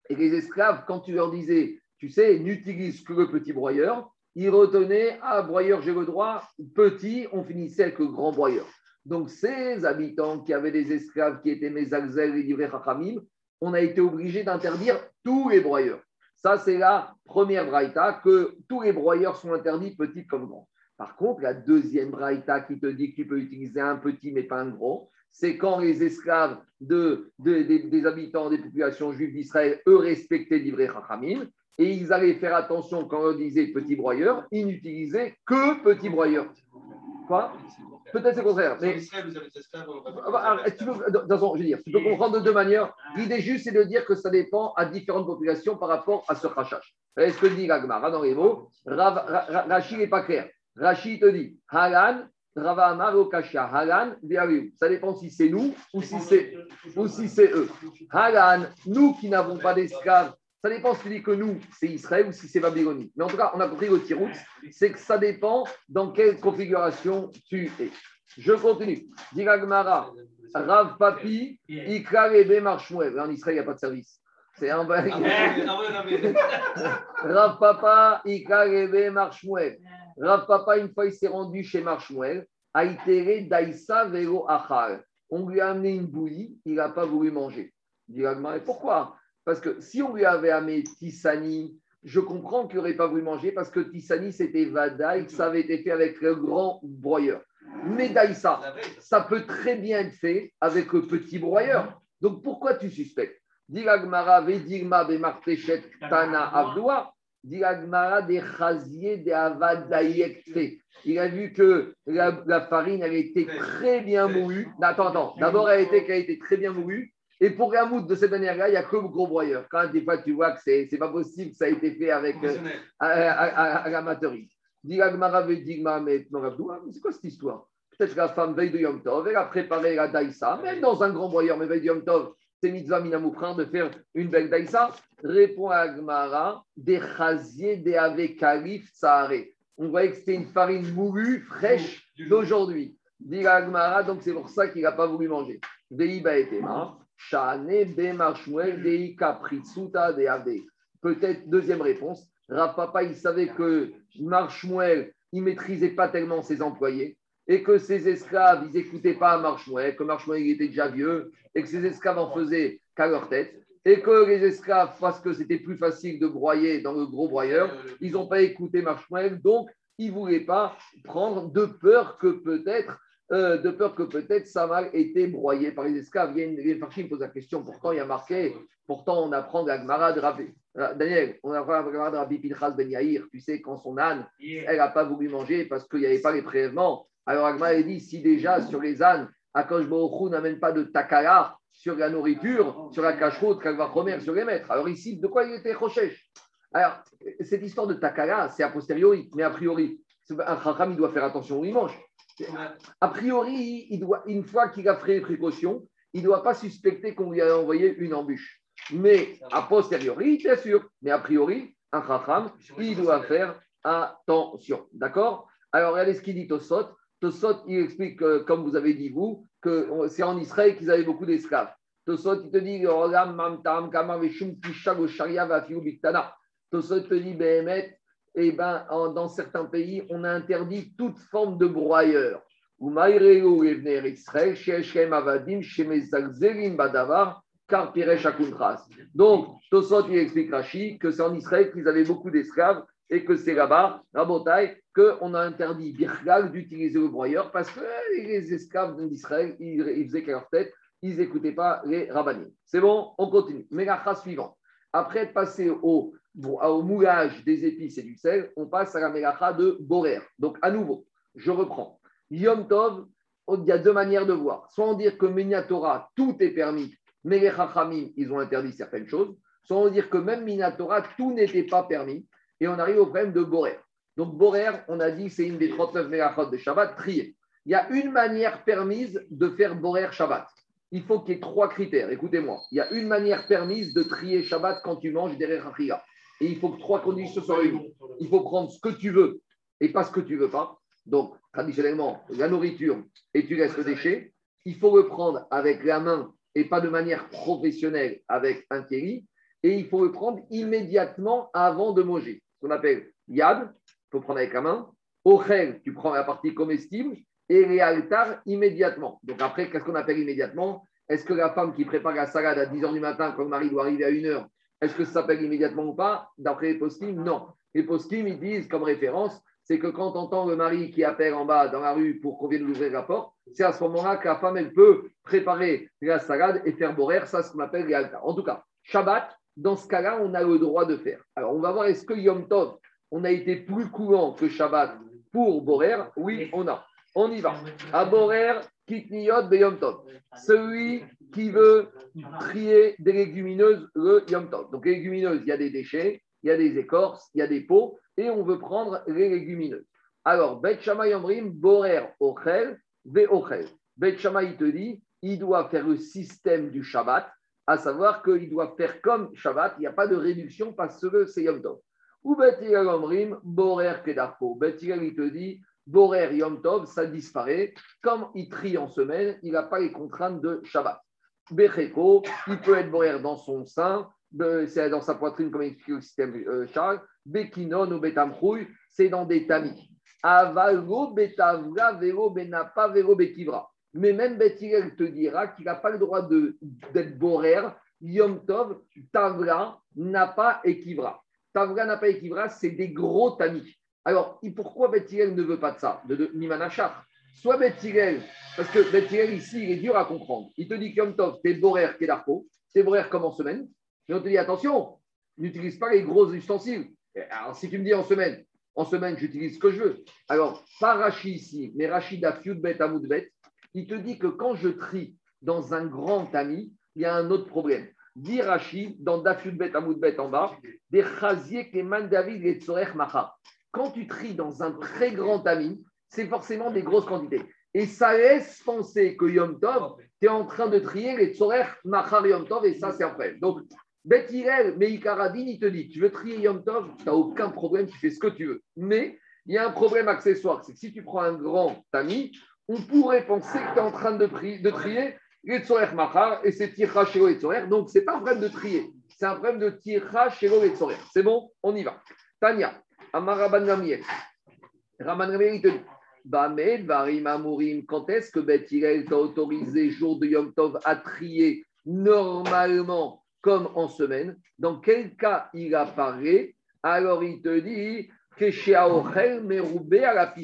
[SPEAKER 1] Et les esclaves, quand tu leur disais, tu sais, n'utilise que le petit broyeur, ils retenaient, ah, broyeur, j'ai le droit, petit, on finissait avec le grand broyeur. Donc, ces habitants qui avaient des esclaves qui étaient Mezalzel et livrés Chachamim, on a été obligé d'interdire tous les broyeurs. Ça, c'est la première braïta, que tous les broyeurs sont interdits, petits comme grands. Par contre, la deuxième braïta qui te dit que tu peux utiliser un petit mais pas un gros, c'est quand les esclaves de, de- des- des habitants des populations juives d'Israël, eux, respectaient livré Chachamim, et ils allaient faire attention quand on disait petit broyeur, ils n'utilisaient que petit broyeur. Quoi? Peut-être c'est le contraire. Mais ah ah, tu peux, je veux dire, tu peux comprendre de deux manières. L'idée juste, c'est de dire que ça dépend à différentes populations par rapport à ce rachage. Est-ce que dit l'Agmara dans les mots? Rachid n'est pas clair. Rachid te dit Halan, Rava Amar Okasha, Halan. Ça dépend si c'est nous ou si c'est ou si c'est eux. Halan, nous qui n'avons pas d'esclaves, ça dépend si tu dis que nous, c'est Israël ou si c'est Babylonie. Mais en tout cas, on a compris le tirout, c'est que ça dépend dans quelle configuration tu es. Je continue. Diragmara, Rav Papi, Ikra Rebe Marshmuel. En Israël, il n'y a pas de service. C'est un
[SPEAKER 5] ouais, ah
[SPEAKER 1] Rav Papa, Ikra Rebe Marshmuel. Rav Papa, une fois, il s'est rendu chez Marshmuel. Aïtere Daïsa Velo Achal. On lui a amené une bouillie, il n'a pas voulu manger. Diragmara, pourquoi? Parce que si on lui avait amené Tissani, je comprends qu'il n'aurait pas voulu manger parce que Tissani, c'était Vada et que ça avait été fait avec le grand broyeur. Mais Daïsa, ça peut très bien être fait avec le petit broyeur. Donc pourquoi tu suspectes? Diragmara vedigma tana avdoua. Il a vu que la, la farine avait été très bien moulue. Attends, attends. D'abord, elle a été, qu'elle a été très bien moulue. Et pour la moudre de cette manière-là, il n'y a que le gros broyeur. Quand des fois, tu vois que c'est n'est pas possible que ça a été fait avec euh, à, à, à- à l'amateurisme. Vedigma mais non, Avdoua. Mais c'est quoi cette histoire? Peut-être que la femme veille de Yom Tov, elle a préparé la daïsa, même dans un grand broyeur, mais veille de Yom Tov, c'est mitzvah minamoufrin de faire une belle daïsa. Répond à Agmara, des chasiers, des avekalif tsahare. On voyait que c'était une farine moulue, fraîche d'aujourd'hui. Dit Agmara, donc c'est pour ça qu'il n'a pas voulu manger. Deiba etema, shane be marshmuel, dei kapritsuta de ave. Peut-être, deuxième réponse, Rapapa, il savait que Marshmuel, il ne maîtrisait pas tellement ses employés et que ses esclaves, ils n'écoutaient pas Marshmuel, que Marshmuel il était déjà vieux, et que ses esclaves en faisaient qu'à leur tête, et que les esclaves, parce que c'était plus facile de broyer dans le gros broyeur, ils n'ont pas écouté Marshmuel, donc ils ne voulaient pas prendre de peur que peut-être, euh, de peur que peut-être ça a été broyé par les esclaves. Il y a une, posent la question, pourtant il y a marqué, pourtant on apprend de la Gemara de Rabbi. Euh, Daniel, on apprend la Gemara de Rabbi Pinchas Ben Yair, tu sais, quand son âne, elle n'a pas voulu manger parce qu'il n'y avait pas les prélèvements. Alors Agma a dit, si déjà sur les ânes, Akash Baruch Hu n'amène pas de takala sur la nourriture, sur la cacheroute, kalvachomer, sur les maîtres. Alors ici, de quoi il était Rochesh Alors, cette histoire de takala, c'est a posteriori, mais a priori, un chacham, il doit faire attention où il mange. A priori, il doit, une fois qu'il a fait les précautions, il ne doit pas suspecter qu'on lui a envoyé une embûche. Mais a posteriori, bien sûr, mais a priori, un chacham, il doit faire attention. D'accord? Alors, regardez ce qu'il dit Tosot. Tosot, il explique, comme vous avez dit vous, que c'est en Israël qu'ils avaient beaucoup d'esclaves. Tosot, il te dit. Tosot te dit, Behemet, eh ben, en- dans certains pays, on a interdit toute forme de broyeur. Donc, Tosot, il explique Rashi que c'est en Israël qu'ils avaient beaucoup d'esclaves et que c'est là-bas, Rabotai, qu'on a interdit Birchgal d'utiliser le broyeur parce que les esclaves d'Israël, ils, faisaient qu'à leur tête, ils n'écoutaient pas les rabbinim. C'est bon, on continue. Mégacha suivant. Après être passé au, au moulage des épices et du sel, on passe à la mégacha de Borer. Donc, à nouveau, je reprends. Yom Tov, il y a deux manières de voir. Soit on dit que Minatora, tout est permis, mais les Chachamim, ils ont interdit certaines choses. Soit on dire que même Minatora, tout n'était pas permis. Et on arrive au problème de Borer. Donc, Borer, on a dit, c'est une des 39 mégachot de Shabbat, trier. Il y a une manière permise de faire Borer Shabbat. Il faut qu'il y ait trois critères. Écoutez-moi. Il y a une manière permise de trier Shabbat quand tu manges derrière Achia. Et il faut que trois conditions soient réunies. Il faut prendre ce que tu veux et pas ce que tu veux pas. Donc, traditionnellement, la nourriture et tu laisses le déchet. Il faut le prendre avec la main et pas de manière professionnelle avec un kéli. Et il faut le prendre immédiatement avant de manger. Ce qu'on appelle yad, prendre avec la main. Ochel, tu prends la partie comestible. Et les altars immédiatement. Donc après, qu'est-ce qu'on appelle immédiatement? Est-ce que la femme qui prépare la salade à 10 h du matin, quand le mari doit arriver à 1 h est-ce que ça s'appelle immédiatement ou pas? D'après les poskim, non. Les poskim, ils disent comme référence, c'est que quand on entend le mari qui appelle en bas dans la rue pour qu'on vienne ouvrir la porte, c'est à ce moment-là que la femme, elle peut préparer la salade et faire borer, ça, ce qu'on appelle les. En tout cas, Shabbat, dans ce cas-là, on a le droit de faire. Alors, on va voir, est-ce que Yom Tov, on a été plus courant que Shabbat pour borer Oui, on a. On y va. À borer, kitniyot de Yom Tov. Celui qui veut trier des légumineuses le Yom Tov. Donc, les légumineuses, il y a des déchets, il y a des écorces, il y a des pots, et on veut prendre les légumineuses. Alors, Bet Shammai Omrim, Borer Ochel, Ve Ochel. Bet Shammai, te dit, il doit faire le système du Shabbat, à savoir qu'il doit faire comme Shabbat, il n'y a pas de réduction parce que c'est Yom Tov. Ou Bet Hillel Omrim, Borer Kedarko. Bet Hillel, il te dit, Borer Yom Tov, ça disparaît. Comme il trie en semaine, il n'a pas les contraintes de Shabbat. Becheko, il peut être Borer dans son sein, c'est dans sa poitrine, comme explique le système euh, Charles. Bekinon ou Betamchouy, c'est dans des tamis. Avalo Betavra, Vero Benapa, Vero Bekivra. Mais même Bethilel te dira qu'il n'a pas le droit d'être Borer, Yom Tov, Tavra, Napa et Kivra. Tavra, Napa et Kivra, c'est des gros tamis. Alors, et pourquoi Bethilel ne veut pas de ça, de, de Soit Bethilel, parce que Bethilel ici, il est dur à comprendre. Il te dit que Yom Tov, t'es Borer, Kedarko, t'es Borer comme en semaine, mais on te dit attention, n'utilise pas les gros ustensiles. Alors, si tu me dis en semaine, en semaine, j'utilise ce que je veux. Alors, pas Rachi ici, mais Rachid à Fiudbet à Moudbet, il te dit que quand je trie dans un grand tamis, il y a un autre problème. Dit Rachi, dans Dafiudbet à Moudbet en bas, des chasiers Keman David et Tsorech Macha. Quand tu tries dans un très grand tamis, c'est forcément des grosses quantités. Et ça laisse penser que Yom Tov, tu es en train de trier les Tsorech Macha Yom Tov, et ça, c'est problème. Donc, Bet Hillel, Meikaradin, il te dit, tu veux trier Yom Tov, tu n'as aucun problème, tu fais ce que tu veux. Mais il y a un problème accessoire, c'est que si tu prends un grand tamis, on pourrait penser que tu es en train de trier Machar et c'est Tircha Shelo. Donc, ce n'est pas un problème de trier, c'est un problème de Tircha Shelo et Tzorer. C'est bon On y va. Tania, Amaraban. Raman Gamiel, il te dit Bamed, Varim Amorim, quand est-ce que Bet Hillel t'a autorisé, jour de Yom Tov, à trier normalement comme en semaine? Dans quel cas il apparaît? Alors il te dit Meroubé à la.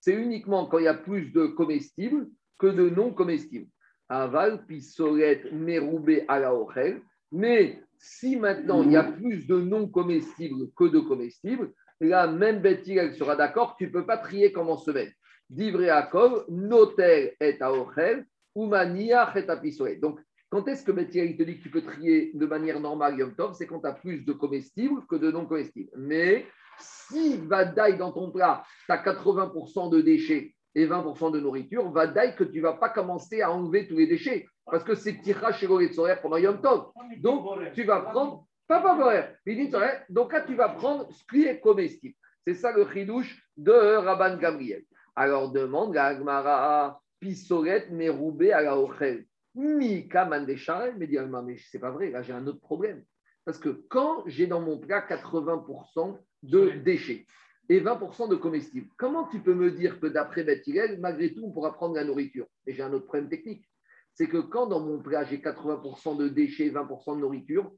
[SPEAKER 1] C'est uniquement quand il y a plus de comestibles que de non comestibles. Aval, pissolette, Meroubé à la Ochel. Mais si maintenant il y a plus de non comestibles que de comestibles, là, même elle sera d'accord, tu ne peux pas trier comme en semaine. Divré Akov, notel et à Ochel, ou maniach et à pissolette. Donc, quand est-ce que Betty, il te dit que tu peux trier de manière normale Yom Tov C'est quand tu as plus de comestibles que de non comestibles. Mais si Vadaï dans ton plat, tu as 80% de déchets et 20% de nourriture, Vadaï que tu ne vas pas commencer à enlever tous les déchets parce que c'est tira chez Tzorer pendant Yom Tov. Donc, tu vas prendre, pas pas Borer, Tzorer, donc là, tu vas prendre ce qui est comestible. C'est ça le chidouche de Rabban Gabriel. Alors, demande à Agmara, Pisoret, Meroubé à la Ochel. Mika Mandeshare, mais dit Agmara, mais c'est pas vrai, là, j'ai un autre problème. Parce que quand j'ai dans mon plat 80% de déchets et 20% de comestibles, comment tu peux me dire que d'après Bethilel, malgré tout, on pourra prendre la nourriture? Et j'ai un autre problème technique. C'est que quand dans mon plat, j'ai 80% de déchets et 20% de nourriture,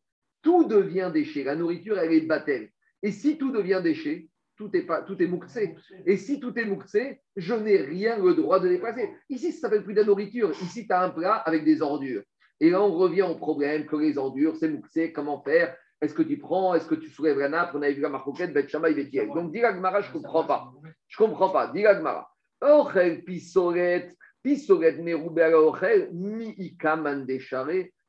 [SPEAKER 1] tout devient déchet. La nourriture, elle est battelle. Et si tout devient déchet, tout est, pas, tout est mouxé. Et si tout est mouxé, je n'ai rien le droit de déplacer. Ici, ça s'appelle plus de la nourriture. Ici, tu as un plat avec des ordures. Et là, on revient au problème que les ordures, c'est mouxé, comment faire? Est-ce que tu prends Est-ce que tu soulèves la nappe On a vu la marcoquette, Bet Shammai, Bet Hillel. Donc, dis la Gemara, je ne comprends pas. Je ne comprends pas. Dis la Gemara. Ochel pisoret, pisoret la ochel, mi ikaman.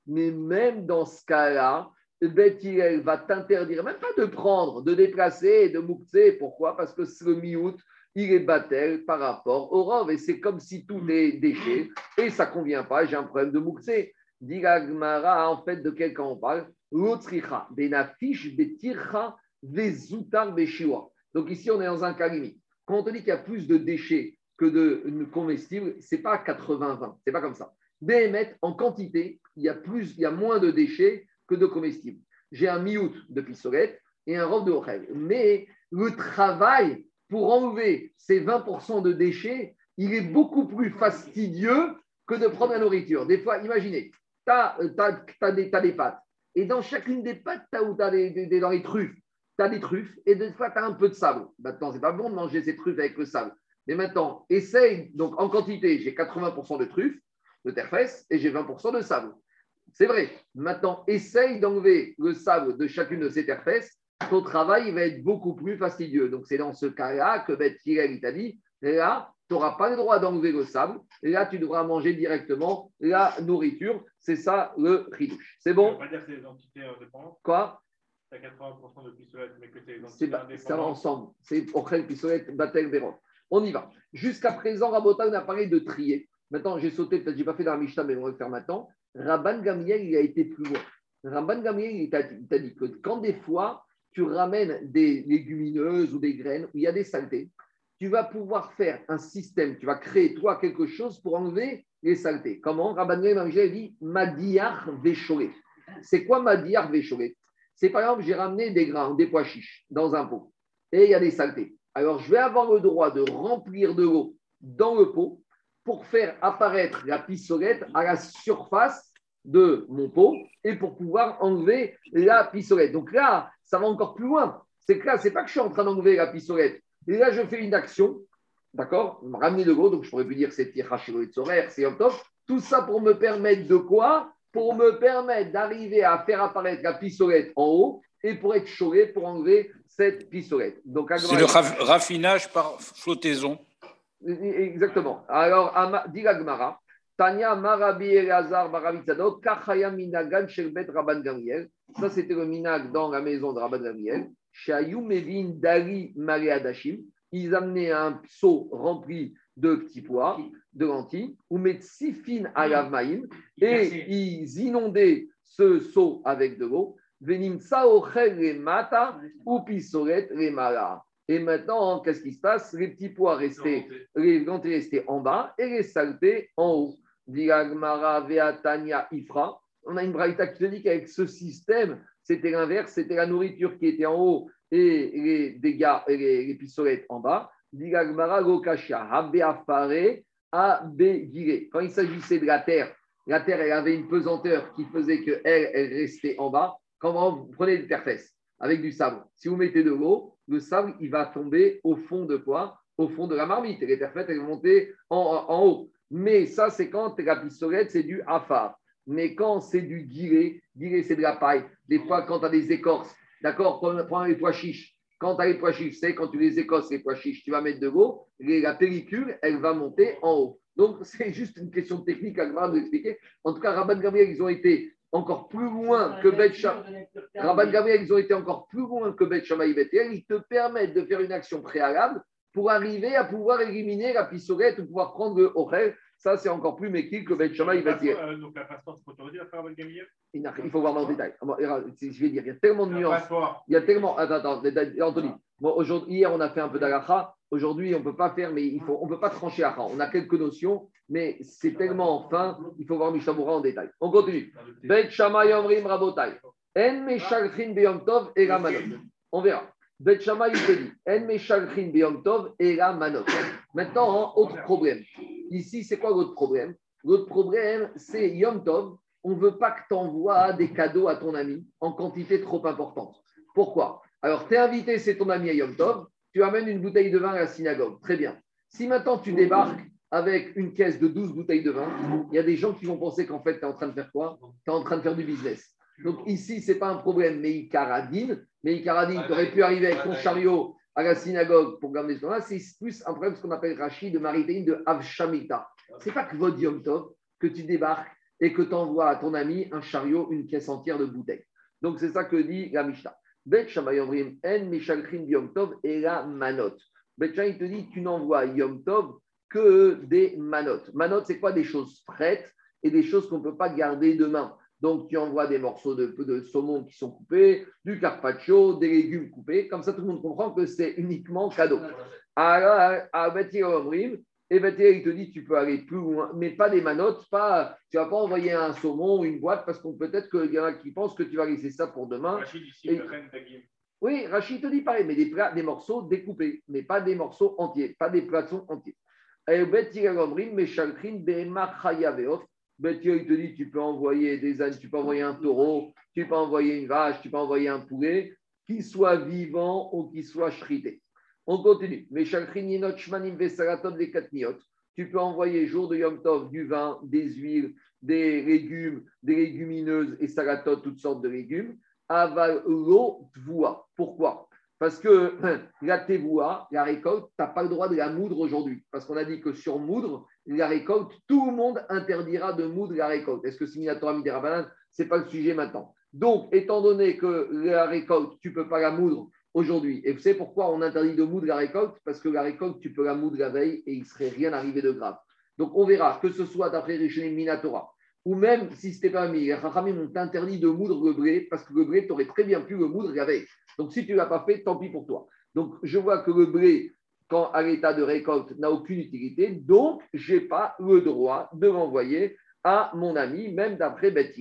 [SPEAKER 1] Mais même dans ce cas-là, Bet va t'interdire même pas de prendre, de déplacer, de mouxer. Pourquoi? Parce que le mi-août, il est battel par rapport au rov. Et c'est comme si tout est déchet et ça convient pas. J'ai un problème de mouxer. Dit en fait, de quel on parle? Vezutar, beshiwa. Donc ici, on est dans un cas limite. Quand on te dit qu'il y a plus de déchets que de comestibles, ce n'est pas 80-20, c'est pas comme ça. Béhémet, en quantité, il y, a plus, il y a moins de déchets que de comestibles. J'ai un mi-août de pistolette et un robe de Ochel. Mais le travail pour enlever ces 20% de déchets, il est beaucoup plus fastidieux que de prendre la nourriture. Des fois, imaginez, tu as, des, des pâtes. Et dans chacune des pâtes, tu as, as des, truffes, tu as des truffes et des fois, tu as un peu de sable. Maintenant, c'est pas bon de manger ces truffes avec le sable. Mais maintenant, essaye, donc en quantité, j'ai 80% de truffes, de terre-fesse, et j'ai 20% de sable. C'est vrai. Maintenant, essaye d'enlever le sable de chacune de ces terre-fesses. Ton travail va être beaucoup plus fastidieux. Donc, c'est dans ce cas-là que Beth Hillel t'a dit là, tu n'auras pas le droit d'enlever le sable. Là, tu devras manger directement la nourriture. C'est ça le ridouche. C'est bon?
[SPEAKER 4] On va dire que c'est des entités indépendantes.
[SPEAKER 1] Quoi?
[SPEAKER 4] Tu as 80% de pistolet, mais que tu es
[SPEAKER 1] C'est ba- ça va ensemble. C'est Ochel, Pistolet, Batel, Béron. On y va. Jusqu'à présent, Rabotan on a parlé de trier. Maintenant, j'ai sauté, peut-être j'ai pas fait dans la Mishnah, mais on va le faire maintenant. Rabban Gamiel, il a été plus loin. Rabban Gamiel, il t'a il t'a dit que quand des fois, tu ramènes des légumineuses ou des graines où il y a des saletés, tu vas pouvoir faire un système, tu vas créer toi quelque chose pour enlever les saletés. Comment? Rabban il dit Madiyar Véchoré. C'est quoi Madiyar Véchoré C'est par exemple, j'ai ramené des grains, des pois chiches dans un pot et il y a des saletés. Alors, je vais avoir le droit de remplir de l'eau dans le pot pour faire apparaître la pistolette à la surface de mon pot et pour pouvoir enlever la pistolette. Donc là, ça va encore plus loin. C'est là, c'est pas que je suis en train d'enlever la pistolette. Et là, je fais une action, d'accord Ramener de l'eau, donc je pourrais plus dire c'est Tirachiro et Tzorer, c'est Yom Tov. Tout ça pour me permettre de quoi? Pour me permettre d'arriver à faire apparaître la pistolette en haut et pour être chaudé pour enlever cette pistolette. Donc,
[SPEAKER 3] C'est le raf- raffinage par flottaison.
[SPEAKER 1] Exactement. Alors, dit la Gemara, Tanya Marabi Elazar Kachaya Minagan Sherbet Rabban Gamriel. Ça, c'était le minag dans la maison de Rabban Gamriel. Dari Mareadashim. Ils amenaient un seau rempli de petits pois, de lentilles, ou Metsifin Maïm, et ils inondaient ce seau avec de l'eau. Venim Mata, ou Pisoret le Mala. Et maintenant, qu'est-ce qui se passe? Les petits pois restaient les lentilles restaient en bas et les saletés en haut. Diagmara Veatania Ifra. On a une braïta qui te dit qu'avec ce système, c'était l'inverse, c'était la nourriture qui était en haut et les dégâts et les, les pistolettes en bas. Quand il s'agissait de la terre, la terre, elle avait une pesanteur qui faisait qu'elle elle restait en bas. Quand vous prenez des terre avec du sable, si vous mettez de l'eau, le sable, il va tomber au fond de quoi? Au fond de la marmite. Les terres faites, elles vont monter en, haut. Mais ça, c'est quand la pistolette, c'est du afar. Mais quand c'est du guiré, guiré, c'est de la paille. Des fois, quand tu as des écorces, d'accord, prends, les pois chiches. Quand tu as les pois chiches, c'est quand tu les écorces, les pois chiches, tu vas mettre de l'eau, la pellicule, elle va monter en haut. Donc, (laughs) c'est juste une question de technique à vous expliquer. En tout cas, Rabban Gabriel, ils ont été encore plus loin que Bet Shammai. Rabban Gabriel, ils ont été encore plus loin que Bet Shammai. Ils te permettent de faire une action préalable pour arriver à pouvoir éliminer la pistolette ou pouvoir prendre le Orel. Ça, c'est encore plus méquille que Ben Shammai et Bet Hillel.
[SPEAKER 4] Euh, Donc la passoire, c'est autorisé à faire
[SPEAKER 1] Il faut voir dans le détail. Ah bon, Je vais dire, il y a tellement de nuances. Il y a tellement. Attends, attends, Anthony. Bon, aujourd'hui, hier, on a fait un peu d'alacha. Aujourd'hui, on ne peut pas faire, mais il faut, on ne peut pas trancher à On a quelques notions, mais c'est tellement fin, il faut voir Mishabura en détail. On continue. Bet Shammai Omrim Rabotai. En Meshalchin Beyom Tov et Ramanot. On verra. Bet Shammai, il te dit En Meshalchin Beyom Tov et Ramanot. Maintenant, hein, autre problème. Ici, c'est quoi l'autre problème? L'autre problème, c'est Yom Tov. On ne veut pas que tu envoies des cadeaux à ton ami en quantité trop importante. Pourquoi? Alors, tu es invité, c'est ton ami à Yom Tov. Tu amènes une bouteille de vin à la synagogue. Très bien. Si maintenant tu débarques avec une caisse de 12 bouteilles de vin, il y a des gens qui vont penser qu'en fait, tu es en train de faire quoi? Tu es en train de faire du business. Donc ici, ce n'est pas un problème Meïkaradine. Meïkaradine, tu aurais pu arriver avec ton chariot à la synagogue pour garder ce là c'est plus un problème ce qu'on appelle Rachid de Maritain de Avshamita. Ce n'est pas que votre Yom Tov que tu débarques et que tu envoies à ton ami un chariot, une caisse entière de bouteilles. Donc c'est ça que dit la Mishnah. Bet Shammai Omrim En Mishalchim Yom Tov et la Manot. Bet il te dit tu n'envoies Yom Tov que des manotes. Manotes, c'est quoi? Des choses prêtes et des choses qu'on ne peut pas garder demain. Donc, tu envoies des morceaux de, de saumon qui sont coupés, du carpaccio, des légumes coupés. Comme ça, tout le monde comprend que c'est uniquement cadeau. Alors, à Omrim, et il te dit tu peux aller plus loin, mais pas des manotes, pas, tu ne vas pas envoyer un saumon ou une boîte parce qu'on peut-être qu'il y en a qui pensent que tu vas laisser ça pour demain.
[SPEAKER 4] Rachid ici,
[SPEAKER 1] Et-. Oui, Rachid te dit pareil, mais des, plats, des morceaux découpés, mais pas des morceaux entiers, pas des poissons entiers. Et Bet Hillel Omrim, Meshalchin, Behema Chayaveot. Bet Hillel, il te dit, tu peux envoyer des ânes, tu peux envoyer un taureau, tu peux envoyer une vache, tu peux envoyer un poulet, qu'il soit vivant ou qu'il soit shrité. On continue. Tu peux envoyer jour de Yom Tov du vin, des huiles, des légumes, des légumineuses et salatot, toutes sortes de légumes. Avalo Tvoua. Pourquoi? Parce que (clears throat) la tevoua, la récolte, tu n'as pas le droit de la moudre aujourd'hui. Parce qu'on a dit que sur moudre, la récolte, tout le monde interdira de moudre la récolte. Est-ce que c'est Minatora Midera Banane Ce n'est pas le sujet maintenant. Donc, étant donné que la récolte, tu ne peux pas la moudre aujourd'hui, et vous savez pourquoi on interdit de moudre la récolte Parce que la récolte, tu peux la moudre la veille et il ne serait rien arrivé de grave. Donc, on verra que ce soit d'après Rishonim Minatora, ou même si ce n'était pas mis, les Chachamim ont interdit de moudre le blé, parce que le blé, tu aurais très bien pu le moudre la veille. Donc, si tu ne l'as pas fait, tant pis pour toi. Donc, je vois que le blé, quand à l'état de récolte, n'a aucune utilité. Donc, je n'ai pas le droit de l'envoyer à mon ami, même d'après Beth.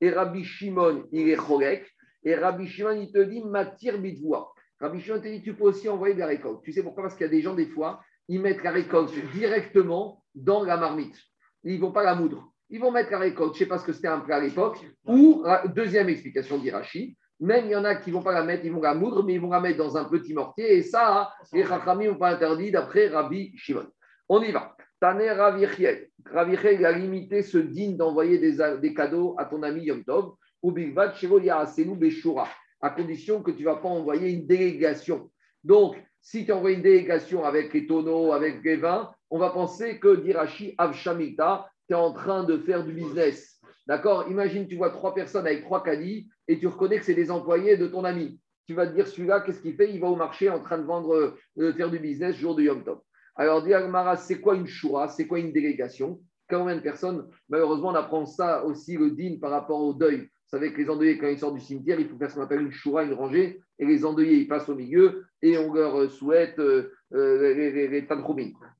[SPEAKER 1] Et Rabbi Shimon, il est chorek. Et Rabbi Shimon, il te dit, matir bitvoa. Rabbi Shimon te dit, tu peux aussi envoyer de la récolte. Tu sais pourquoi? Parce qu'il y a des gens, des fois, ils mettent la récolte directement dans la marmite. Ils ne vont pas la moudre. Ils vont mettre la récolte, je ne sais pas ce que c'était un plat à l'époque. Ou, deuxième explication d'Irachi, même il y en a qui ne vont pas la mettre, ils vont la moudre, mais ils vont la mettre dans un petit mortier. Et ça, les Chachamim n'ont pas interdit d'après Rabbi Shimon. On y va. Taner Ravichiel. Ravichiel, a limité ce digne d'envoyer des, des, cadeaux à ton ami Yom Tov. Ou Bigvat Shevo Yaasenu Beshura. À condition que tu ne vas pas envoyer une délégation. Donc, si tu envoies une délégation avec les tonneaux, avec les vins, on va penser que Dirachi Avshamita, tu es en train de faire du business. D'accord? Imagine, tu vois trois personnes avec trois caddies et tu reconnais que c'est des employés de ton ami. Tu vas te dire, celui-là, qu'est-ce qu'il fait? Il va au marché en train de vendre, de faire du business jour de Yom Tov. Alors, dit c'est quoi une choura? C'est quoi une délégation? Combien de personnes? Malheureusement, on apprend ça aussi, le din, par rapport au deuil. Vous savez que les endeuillés, quand ils sortent du cimetière, il faut faire ce qu'on appelle une choura, une rangée, et les endeuillés, ils passent au milieu, et on leur souhaite euh, les, les, les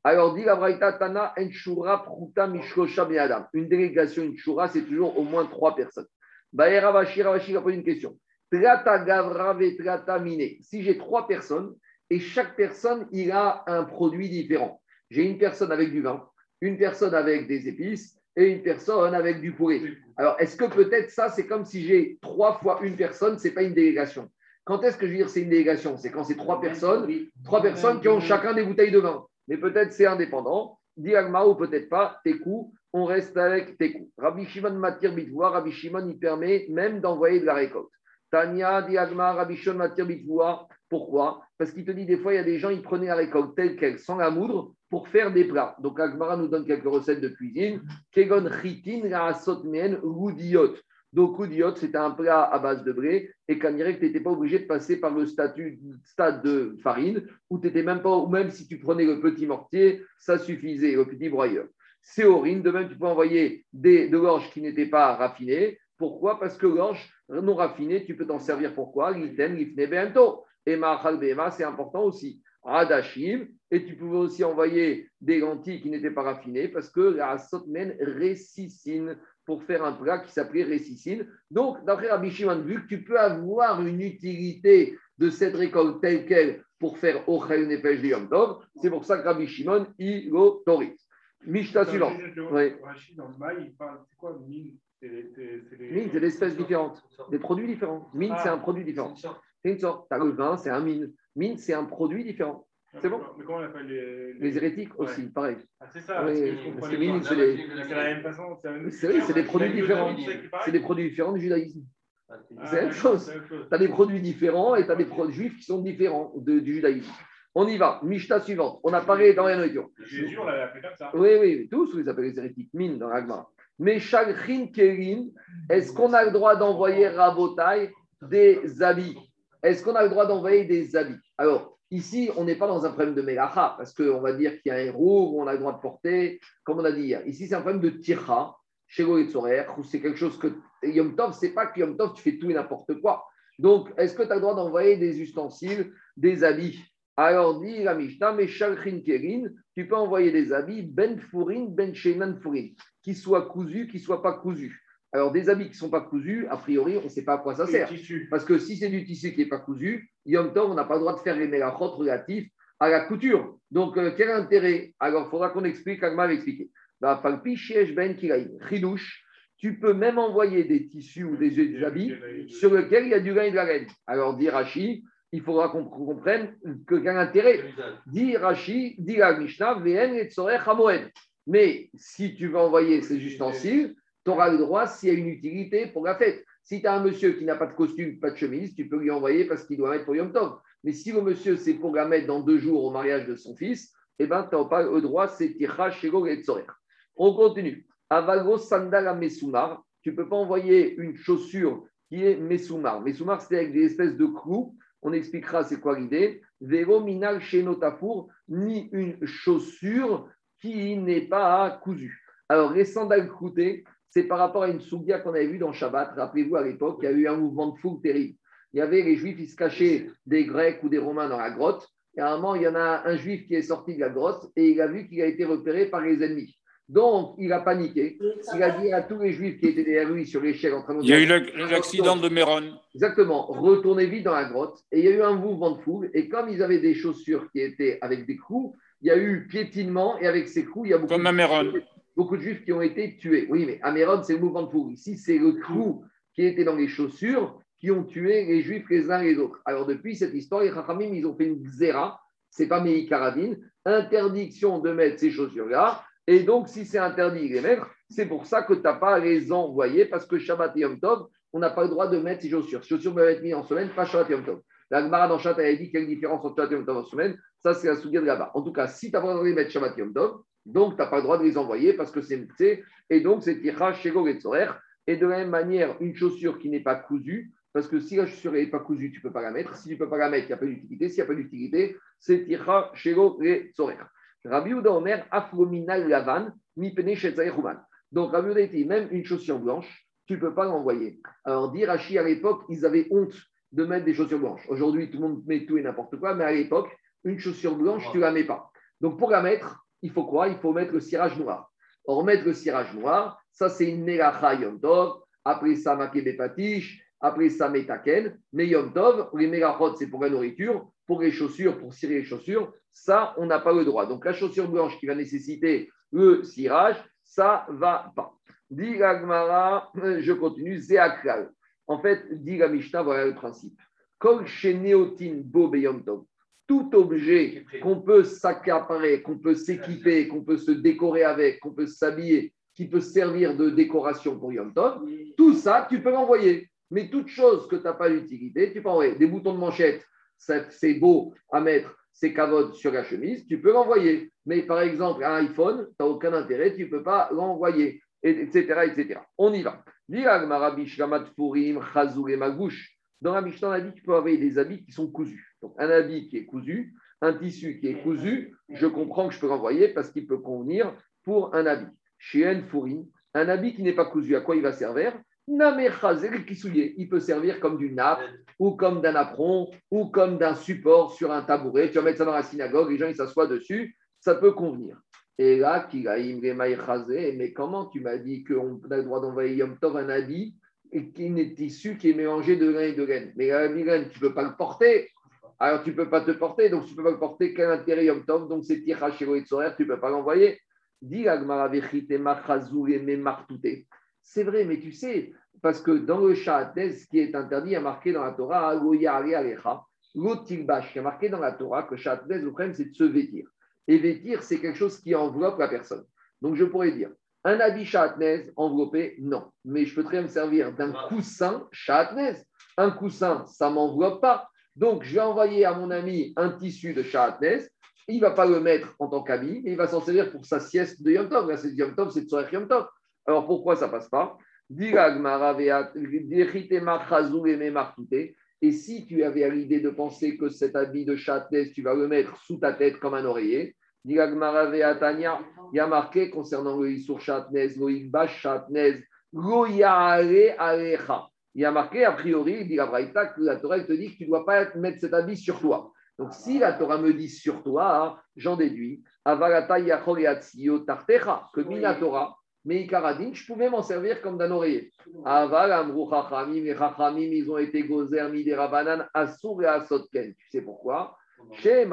[SPEAKER 1] Alors, dit la Braïta, Tana, en choura, pruta, mishkosha, adam. Une délégation, une choura, c'est toujours au moins trois personnes. Baé Ravashi, Ravashi va poser une question. Trata gavra trata mine. Si j'ai trois personnes, et chaque personne, il a un produit différent. J'ai une personne avec du vin, une personne avec des épices et une personne avec du poulet. Alors, est-ce que peut-être ça, c'est comme si j'ai trois fois une personne, c'est pas une délégation? Quand est-ce que je veux dire c'est une délégation C'est quand c'est trois personnes, trois personnes qui ont chacun des bouteilles de vin. Mais peut-être c'est indépendant. Diagma ou peut-être pas, tes coups, on reste avec tes coups. Rabbi Shimon Matir Bitvoa, Rabbi Shimon, il permet même d'envoyer de la récolte. Tania, Diagma, Rabbi Shimon Matir Bitvoa, pourquoi? Parce qu'il te dit des fois, il y a des gens, ils prenaient la récolte telle qu'elle, sans la moudre, pour faire des plats. Donc, Agmara nous donne quelques recettes de cuisine. Kegon chitin, la. Donc, c'était un plat à base de blé et qu'en direct, tu n'étais pas obligé de passer par le statut, stade de farine, ou t'étais même pas, ou même si tu prenais le petit mortier, ça suffisait, le petit broyeur. Séorine, de même, tu peux envoyer des, de qui n'étaient pas raffinées. Pourquoi? Parce que l'orge non raffinée, tu peux t'en servir pourquoi L'iten, l'ifne, bento. Et Behema, c'est important aussi. Radashim, et tu pouvais aussi envoyer des lentilles qui n'étaient pas raffinées parce que la sotmen récicine pour faire un plat qui s'appelait récicine. Donc, d'après Rabbi Shimon, vu que tu peux avoir une utilité de cette récolte telle qu'elle pour faire Ochel Nefesh de Yom Tov, c'est pour ça que Rabbi Shimon, il l'autorise. Mishta suivante. Oui.
[SPEAKER 4] Dans le maïs, il parle, c'est quoi, mine
[SPEAKER 1] Mine, c'est des espèces différentes, des produits différents. Mine, c'est un produit différent. C'est une sorte. Tu as le vin, c'est un mine. Mine, c'est un produit différent. C'est bon
[SPEAKER 4] Mais comment on appelle les.
[SPEAKER 1] Les hérétiques aussi, pareil.
[SPEAKER 4] Ah, c'est ça. Parce que pas.
[SPEAKER 1] c'est les-
[SPEAKER 4] C'est la même façon. c'est
[SPEAKER 1] oui, des produits différents.
[SPEAKER 4] C'est
[SPEAKER 1] des produits différents du judaïsme.
[SPEAKER 4] Ah,
[SPEAKER 1] c'est la même
[SPEAKER 4] d'accord,
[SPEAKER 1] chose.
[SPEAKER 4] c'est la même chose.
[SPEAKER 1] Tu as des produits différents et tu as des produits juifs qui sont différents de- du judaïsme. On y va. Mishta suivante. On a parlé dans la nourriture.
[SPEAKER 4] Jésus, on l'avait appelé comme ça.
[SPEAKER 1] Oui, oui, tous, vous les appelez les hérétiques, mine dans l'agma. Mais Shagrin Kerin, est-ce qu'on a le droit d'envoyer Rabotai des habits? Est-ce qu'on a le droit d'envoyer des habits? Alors, ici, on n'est pas dans un problème de Melacha, parce qu'on va dire qu'il y a un héros où on a le droit de porter, comme on a dit hier. Ici, c'est un problème de Tira, chez Goetzorer, où c'est quelque chose que. Yom Tov, c'est pas que Yom Tov, tu fais tout et n'importe quoi. Donc, est-ce que tu as le droit d'envoyer des ustensiles, des habits? Alors dit la Mishnah, mais Shalchin Kerin, tu peux envoyer des habits Ben Fourin, Ben Shenan Fourin, qui soient cousus, qui ne soient pas cousus. Alors des habits qui ne sont pas cousus, a priori, on ne sait pas à quoi ça sert. Parce que si c'est du tissu qui n'est pas cousu, Yom Tov, on n'a pas le droit de faire les mélachot relatifs à la couture. Donc, euh, quel intérêt? Alors, il faudra qu'on explique, Agma va expliquer. Bah, Ben, tu peux même envoyer des tissus ou des, habits sur lesquels il y a du lin et de la laine. Alors, dit Rashi, il faudra qu'on comprenne que quel intérêt. Dit Rashi, dit la Mishnah. Mais si tu veux envoyer ces ustensiles, tu auras le droit s'il y a une utilité pour la fête. Si tu as un monsieur qui n'a pas de costume, pas de chemise, tu peux lui envoyer parce qu'il doit mettre pour Yom Tov. Mais si le monsieur, c'est pour la mettre dans deux jours au mariage de son fils, eh ben, tu n'as pas le droit, c'est Tira, Shego et. On continue. Avago Sandal Mesumar, tu ne peux pas envoyer une chaussure qui est Messoumar. Messoumar, c'est avec des espèces de clous. On expliquera c'est quoi l'idée. Véro minal shenotafour, ni une chaussure qui n'est pas cousue. Alors, les sandales croûtées, c'est par rapport à une soudia qu'on avait vue dans Shabbat. Rappelez-vous, à l'époque, il y a eu un mouvement de foule terrible. Il y avait les Juifs, ils se cachaient des Grecs ou des Romains dans la grotte. Et à un moment, il y en a un Juif qui est sorti de la grotte et il a vu qu'il a été repéré par les ennemis. Donc, il a paniqué. Il a dit à tous les Juifs qui étaient derrière lui sur l'échelle en train de
[SPEAKER 3] Il y a eu l'ac- l'accident de Méron.
[SPEAKER 1] Exactement, retournez vite dans la grotte. Et il y a eu un mouvement de foule. Et comme ils avaient des chaussures qui étaient avec des clous, il y a eu piétinement. Et avec ces clous, il y a beaucoup,
[SPEAKER 3] Comme à
[SPEAKER 1] de,
[SPEAKER 3] Méron.
[SPEAKER 1] Beaucoup de juifs qui ont été tués. Oui, mais à Méron, c'est le mouvement de foule. Ici, c'est le clou qui était dans les chaussures qui ont tué les juifs les uns les autres. Alors, depuis cette histoire, les Chachamim, ils ont fait une xéra. C'est pas Meï Karadine. Interdiction de mettre ces chaussures-là. Et donc, si c'est interdit de les mettre, c'est pour ça que tu n'as pas les envoyer, parce que Shabbat et Yom Tov, on n'a pas le droit de mettre ces chaussures. Ces chaussures peuvent être mises en semaine, pas Shabbat et Yom Tov. La Gemara dans Shabbat avait dit quelle différence entre Shabbat et Yom en semaine. Ça, c'est la souga de là-bas. En tout cas, si tu n'as pas le droit de les mettre Shabbat Yom donc tu n'as pas le droit de les envoyer parce que c'est Et donc, c'est Tira, Shego et Tzorer. Et de la même manière, une chaussure qui n'est pas cousue, parce que si la chaussure n'est pas cousue, tu ne peux pas la mettre. Si tu ne peux pas la mettre, il n'y a pas d'utilité. S'il n'y a pas d'utilité, c'est Tira, Shego et Tzorer. Rabbi Omer, Afrominal Lavan, Mipene. Donc, Rabbi Yehuda dit, même une chaussure blanche, tu ne peux pas l'envoyer. Alors, dit Rachi, à l'époque, ils avaient honte de mettre des chaussures blanches. Aujourd'hui, tout le monde met tout et n'importe quoi, mais à l'époque, une chaussure blanche, tu ne la mets pas. Donc, pour la mettre, il faut quoi? Il faut mettre le cirage noir. Or, mettre le cirage noir, ça, c'est une Melacha Yom Tov. Après ça, Makebe Patish. Après ça, Metaken. Mais Yom Tov, les Melachot, c'est pour la nourriture. Pour les chaussures, pour cirer les chaussures, ça, on n'a pas le droit. Donc, la chaussure blanche qui va nécessiter le cirage, ça va pas. Dit je continue, Zéaklal. En fait, dit la Mishnah, voilà le principe. Kol sheneotin bo beyom tov. Tout objet qu'on peut s'accaparer, qu'on peut s'équiper, qu'on peut se décorer avec, qu'on peut s'habiller, qui peut servir de décoration pour Yom Tov, tout ça, tu peux l'envoyer. Mais toute chose que tu n'as pas d'utilité, tu peux envoyer. Des boutons de manchette, c'est beau à mettre ces cavotes sur la chemise, tu peux l'envoyer. Mais par exemple, un iPhone, tu n'as aucun intérêt, tu ne peux pas l'envoyer, et- etc., etc. On y va. Dans la Mishnah, on a dit que tu peux avoir des habits qui sont cousus. Donc, un habit qui est cousu, un tissu qui est cousu, je comprends que je peux l'envoyer parce qu'il peut convenir pour un habit. Chez un Furim, un habit qui n'est pas cousu, à quoi il va servir? Il peut servir comme d'une nappe, ou comme d'un apron, ou comme d'un support sur un tabouret. Tu vas mettre ça dans la synagogue, les gens s'assoient dessus, ça peut convenir. Et là, mais comment tu m'as dit qu'on a le droit d'envoyer Yom Tov un habit qui n'est tissu qui est mélangé de lin et de laine? Mais la laine, tu ne peux pas le porter. Alors tu ne peux pas te porter, donc tu ne peux pas le porter qu'à l'intérieur Yom Tov, donc c'est Tira et tu ne peux pas l'envoyer. Memartouté. C'est vrai, mais tu sais, parce que dans le Shahatez, ce qui est interdit, il y a marqué dans la Torah, il y a marqué dans la Torah que Shahatez, le problème, c'est de se vêtir. Et vêtir, c'est quelque chose qui enveloppe la personne. Donc je pourrais dire, un habit Shahatez enveloppé, non. Mais je peux très bien me servir d'un coussin Shahatez. Un coussin, ça ne m'enveloppe pas. Donc je vais envoyer à mon ami un tissu de Shahatez. Il ne va pas le mettre en tant qu'habit, mais il va s'en servir pour sa sieste de Yom Tov. Là, c'est Yom Tov, c'est de Tsorech Yom Tov. Alors pourquoi ça passe pas? Et si tu avais l'idée de penser que cet habit de châtelaise, tu vas le mettre sous ta tête comme un oreiller, il y a marqué concernant le Issour châtelaise, lo Yaare Alecha. Il y a marqué, a priori, dit la Braïta, que la Torah te dit que tu ne dois pas mettre cet habit sur toi. Donc si la Torah me dit sur toi, hein, j'en déduis, Tartecha, que Minatora, mais Ikaradin, je pouvais m'en servir comme d'un oreiller. Aval Amrou Chachamim, les Chachamim, ils ont été gozer, des Rabanan, Assour et Asotken. Tu sais pourquoi? Parce que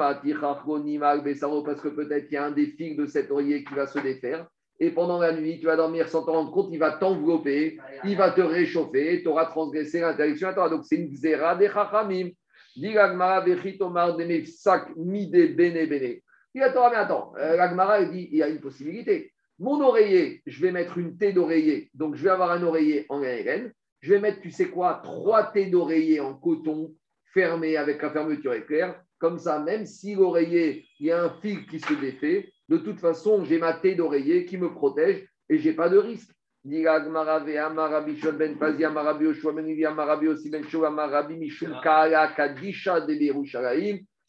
[SPEAKER 1] peut-être il y a un des fils de cet oreiller qui va se défaire. Et pendant la nuit, tu vas dormir sans t'en rendre compte, il va t'envelopper, il va te réchauffer, tu auras transgressé l'interdiction. Donc c'est une xéra des Chachamim. Digagmara Vechitomar de Mefsak Mide Bene Bene. Il attend, mais attends, euh, l'Agmara dit il y a une possibilité. Mon oreiller, je vais mettre une thé d'oreiller. Donc, je vais avoir un oreiller en ARN. Je vais mettre, tu sais quoi, trois thés d'oreiller en coton fermés avec la fermeture éclair. Comme ça, même si l'oreiller, il y a un fil qui se défait, de toute façon, j'ai ma thé d'oreiller qui me protège et je n'ai pas de risque. Ben